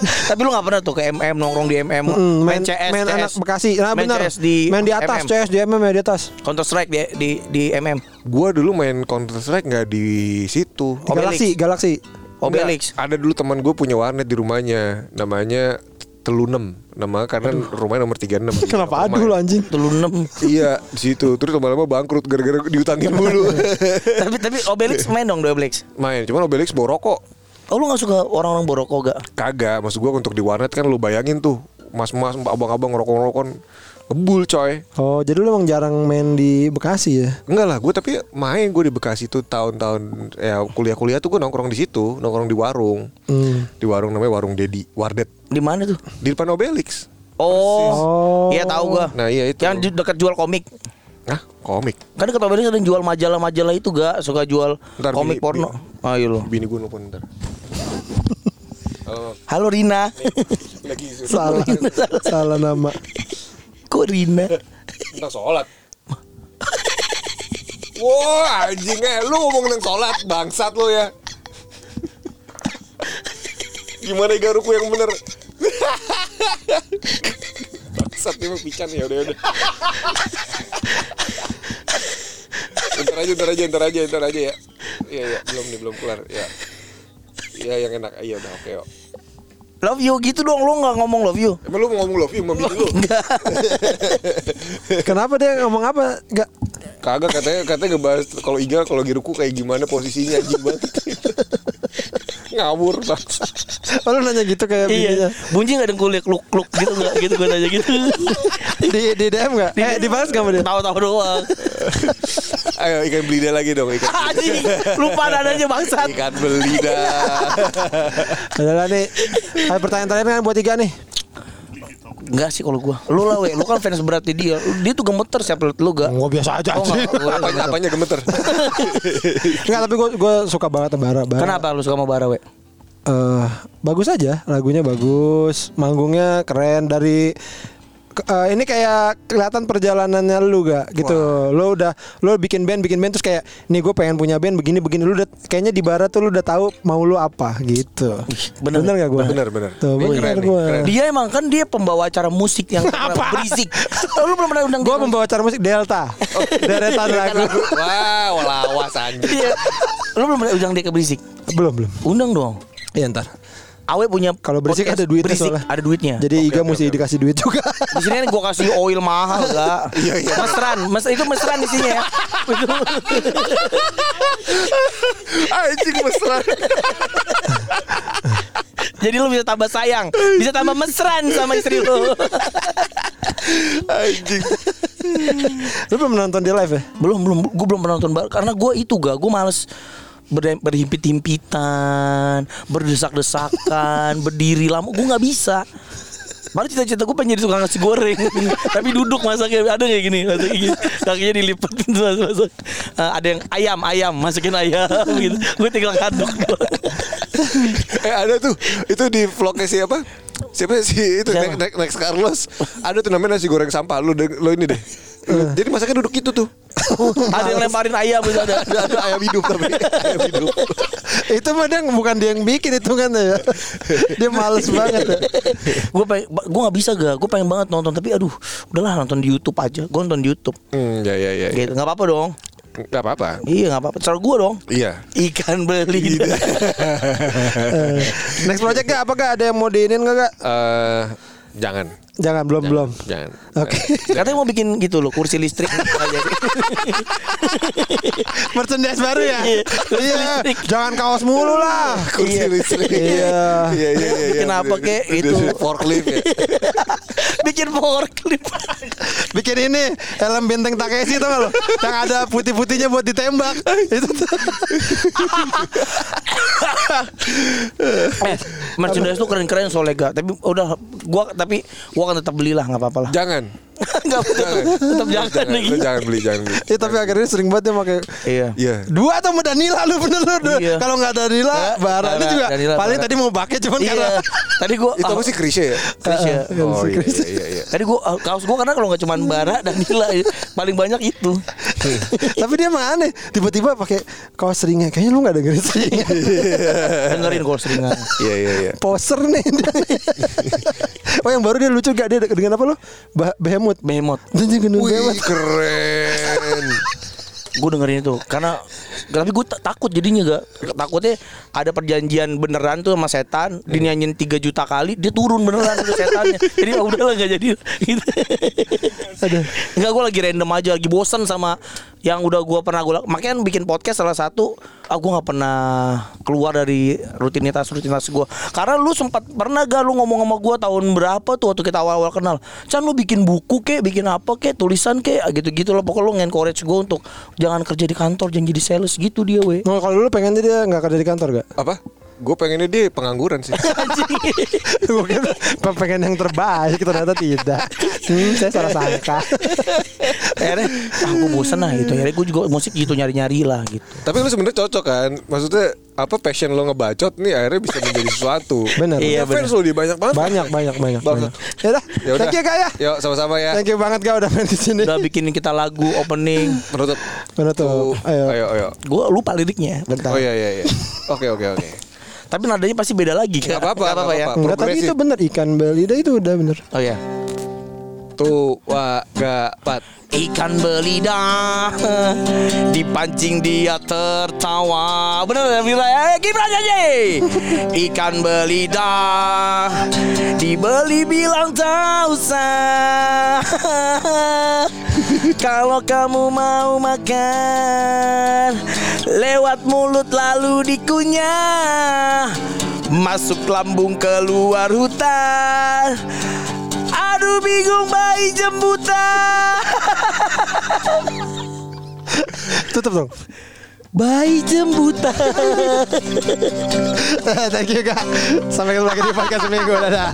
Tapi lu gak pernah tuh ke MM nongkrong di MM Mm, main, CS main CS. anak Bekasi. Nah, main benar. CS di main di atas, MM. CS di MM ya di atas. Counter Strike di di di MM. Gue dulu main Counter Strike gak di situ Di Galaxy, Galaxy. Obelix. Nggak, Ada dulu teman gue punya warnet di rumahnya Namanya Telunem Nama karena rumahnya nomor 36 *laughs* Kenapa aduh lu anjing? Telu enam. Iya di situ terus lama-lama bangkrut gara-gara diutangin dulu *laughs* tapi tapi Obelix *laughs* main dong Obelix. main cuman Obelix bawa rokok Oh lu gak suka orang-orang boroko gak? kagak maksud gua untuk di warnet kan lu bayangin tuh mas-mas abang-abang ngerokok-ngerokok ngebul coy Oh, jadi lu emang jarang main di Bekasi ya? enggak lah gue tapi main gue di Bekasi tuh tahun-tahun ya kuliah-kuliah tuh gue nongkrong di situ nongkrong di warung Hmm. di warung namanya warung Dedi Wardet Di mana tuh? di depan Obelix Oh. Oh. Iya tahu gua. nah iya itu Yang dekat jual komik. Hah? komik Kan dekat Obelix ada yang jual majalah-majalah itu gak suka jual Ntar komik bini- porno. Ah iya lo. bini gue nelfon ntar Halo, *laughs* Halo Rina. lagi *laughs* Salah. salah nama. Kok Rina? tentang sholat. Wah anjing eh lu ngomong tentang sholat bangsat lu ya. Gimana garuku yang bener? Bangsat dia mah pican ya udah udah. Ntar aja, ntar aja, ntar aja, ntar aja ya. Iya, iya, belum nih, belum kelar. Ya. Iya yang enak. Iya udah oke kok. Love you gitu dong lu nggak ngomong love you. Emang lu mau ngomong love you bini lu? *laughs* Enggak. Kenapa dia ngomong apa? Enggak. Kagak katanya katanya ngebahas kalau Iga kalau Giruku kayak gimana posisinya anjing banget. *laughs* Ngawur bangsa. *laughs* Oh, lu nanya gitu kayak bininya. Iya. Bunyi enggak dengkul ya kluk kluk gitu enggak gitu gua nanya gitu. *laughs* Di di DM enggak? Eh, dibalas enggak sama dia? Tahu-tahu doang. *laughs* Ayo ikan belida lagi dong ikan. Anjing, lupa nadanya bangsat. Ikan belida. Adalah nih. Ada pertanyaan terakhir kan buat tiga nih. Enggak sih kalau gua. Lu lah we, lu kan fans beratnya dia. Dia tuh gemeter siapa liat lu gak? Gua biasa aja Oh, anjing. enggak. apanya, apanya gemeter? *laughs* Enggak, tapi gua gua suka banget sama Bara. Bara. Kenapa lu suka sama Bara we? Eh, bagus aja, lagunya bagus, manggungnya keren dari eh, ini kayak kelihatan perjalanannya lu gak gitu. Lu udah lu bikin band, bikin band terus kayak nih gue pengen punya band begini begini lu udah kayaknya di barat tuh lu udah tahu mau lu apa gitu. bener. gak gue? Bener, bener. Tuh, bener gua. keren. Dia emang kan dia pembawa acara musik yang *laughs* berisik. Oh, lu belum pernah undang Gue dia? membawa cara musik Delta, *laughs* deretan lagu. Wah, lawas anjing. Iya. Lu belum pernah undang dia ke berisik? belum belum. Undang dong. Iya ntar. Awe punya Kalau berisik podcast ada duitnya berisik, soalnya. Ada duitnya. Jadi Iga mesti dikasih duit juga. Di sini gue kasih oil mahal gak? *laughs* Iya, iya. Mesran, mes itu mesran isinya ya. *laughs* Anjing mesra. *laughs* Jadi lu bisa tambah sayang, bisa tambah mesran sama istri lu. Anjing. lu belum nonton dia live ya? belum belum, gue belum pernah nonton karena gue itu gak, gue males ber- berhimpit-himpitan, berdesak-desakan, *laughs* berdiri lama, gue nggak bisa. Malah cita-cita gue pengen jadi tukang nasi goreng *laughs* Tapi duduk masaknya Ada kayak gini masak gini Kakinya dilipat gitu masak, masak. Eh, Ada yang ayam Ayam Masukin ayam gitu Gue tinggal ngaduk *laughs* Eh ada tuh itu di vlognya siapa? Siapa sih itu Siapa? next, next Carlos? Ada tuh namanya nasi goreng sampah lu lo ini deh. Lu- Jadi masaknya duduk gitu tuh. *laughs* Ada yang lemparin ayam gitu ada Ada, ada ayam hidup tapi ayam hidup. *laughs* Itu mah dia bukan dia yang bikin itu kan ya. Dia males *laughs* banget. Ya. gue pengen gue nggak bisa gak gue pengen banget nonton tapi aduh udahlah nonton di YouTube aja gue nonton di YouTube Hmm, ya ya ya. gitu nggak apa-apa dong Gak apa-apa. iya nggak apa-apa cara gue dong Iya. ikan beli Next project gak? Apa gak ada yang mau diinin gak gak? Eh, jangan. Jangan belum belum. Jangan. Oke. katanya mau bikin gitu loh kursi listrik *laughs* Merchandise baru ya? Iya. Iya. Jangan kaos mulu lah. Kursi Iya. listrik. Iya. Iya iya iya. Bikin iya, apa, kek, gitu. Forklift ya. *laughs* bikin clip Bikin ini helm benteng Takeshi gak lo? Yang ada putih-putihnya buat ditembak. Itu tuh. eh merchandise tuh keren-keren soalnya gak tapi udah gua tapi gua akan tetap belilah nggak apa-apa lah Jangan. *laughs* nggak apa-apa Jangan. tetap jangan Jangan. lagi Lu jangan beli, jangan beli. Iya tapi akhirnya sering banget dia pakai iya Iya. Dua atau sama Danila lu bener lu. Iya. Kalau nggak Danila Bara Ini juga Danila, paling Bara. tadi mau pakai cuman iya karena tadi gua Itu apa sih Krisya ya? *laughs* Krisya. Oh iya Chris. iya iya. Tadi gua ah, kaos gua karena kalau nggak cuma Bara dan Nila ya, paling banyak itu. *laughs* Tapi dia mah aneh Tiba-tiba pakai kaos seringnya Kayaknya lu gak dengerin seringnya Dengerin kalau seringan. Iya iya iya. Poser nih Oh yang baru dia lucu gak Dia dengan apa lo bah Behemoth Behemoth. Wih Behemoth keren. *laughs* Gue dengerin itu karena tapi gue takut jadinya gak takutnya ada perjanjian beneran tuh sama setan dinyanyiin 3 juta kali dia turun beneran tuh setannya. *laughs* Jadi ah, udahlah gak jadi. Gitu. Enggak gue lagi random aja lagi bosen sama yang udah gue pernah gue makanya bikin podcast salah satu ah gue nggak pernah keluar dari rutinitas rutinitas gue karena lu sempat pernah gak lu ngomong sama gue tahun berapa tuh waktu kita awal-awal kenal? Chan lu bikin buku kek bikin apa kek tulisan kek gitu-gitu loh pokoknya lu nge-encourage gue untuk jangan kerja di kantor jangan jadi sales gitu dia weh Oh, kalau lu pengen dia nggak kerja di kantor gak? Apa? Gue pengennya dia pengangguran sih. *laughs* Gue kira pengen yang terbaik ternyata tidak. Hmm, saya salah sangka. akhirnya ah gue bosen lah gitu akhirnya gue juga musik gitu nyari-nyari lah gitu Tapi lu sebenarnya cocok kan? Maksudnya apa passion lo ngebacot nih akhirnya bisa menjadi sesuatu. Bener. Iya, Punya fans lo di banyak banget. Banyak banyak banyak. Banget. banyak. Ya udah. Ya udah. Thank you kak ya. Yuk sama-sama ya. Thank you banget kak udah main di sini. udah bikinin kita lagu opening Menutup. Menutup. Ayo. Ayo ayo. gue lupa liriknya bentar Oh iya iya iya. Oke oke oke. Tapi nadanya pasti beda lagi kan Gak apa-apa, Nggak nggak ya apa-apa. Enggak Progresif. itu bener ikan belida itu udah bener. oh ya Tua gapat. Ikan belida *laughs* Dipancing dia tertawa. Bener ya Bira ya Gibran aja *laughs* Ikan belida Dibeli bilang tak usah. *laughs* Kalau kamu mau makan Lewat mulut lalu dikunyah. Masuk lambung keluar hutan Aduh bingung bayi jembutan Tutup dong. Bayi jembutan *laughs* Thank you kak. Sampai ketemu lagi di podcast minggu. Dadah.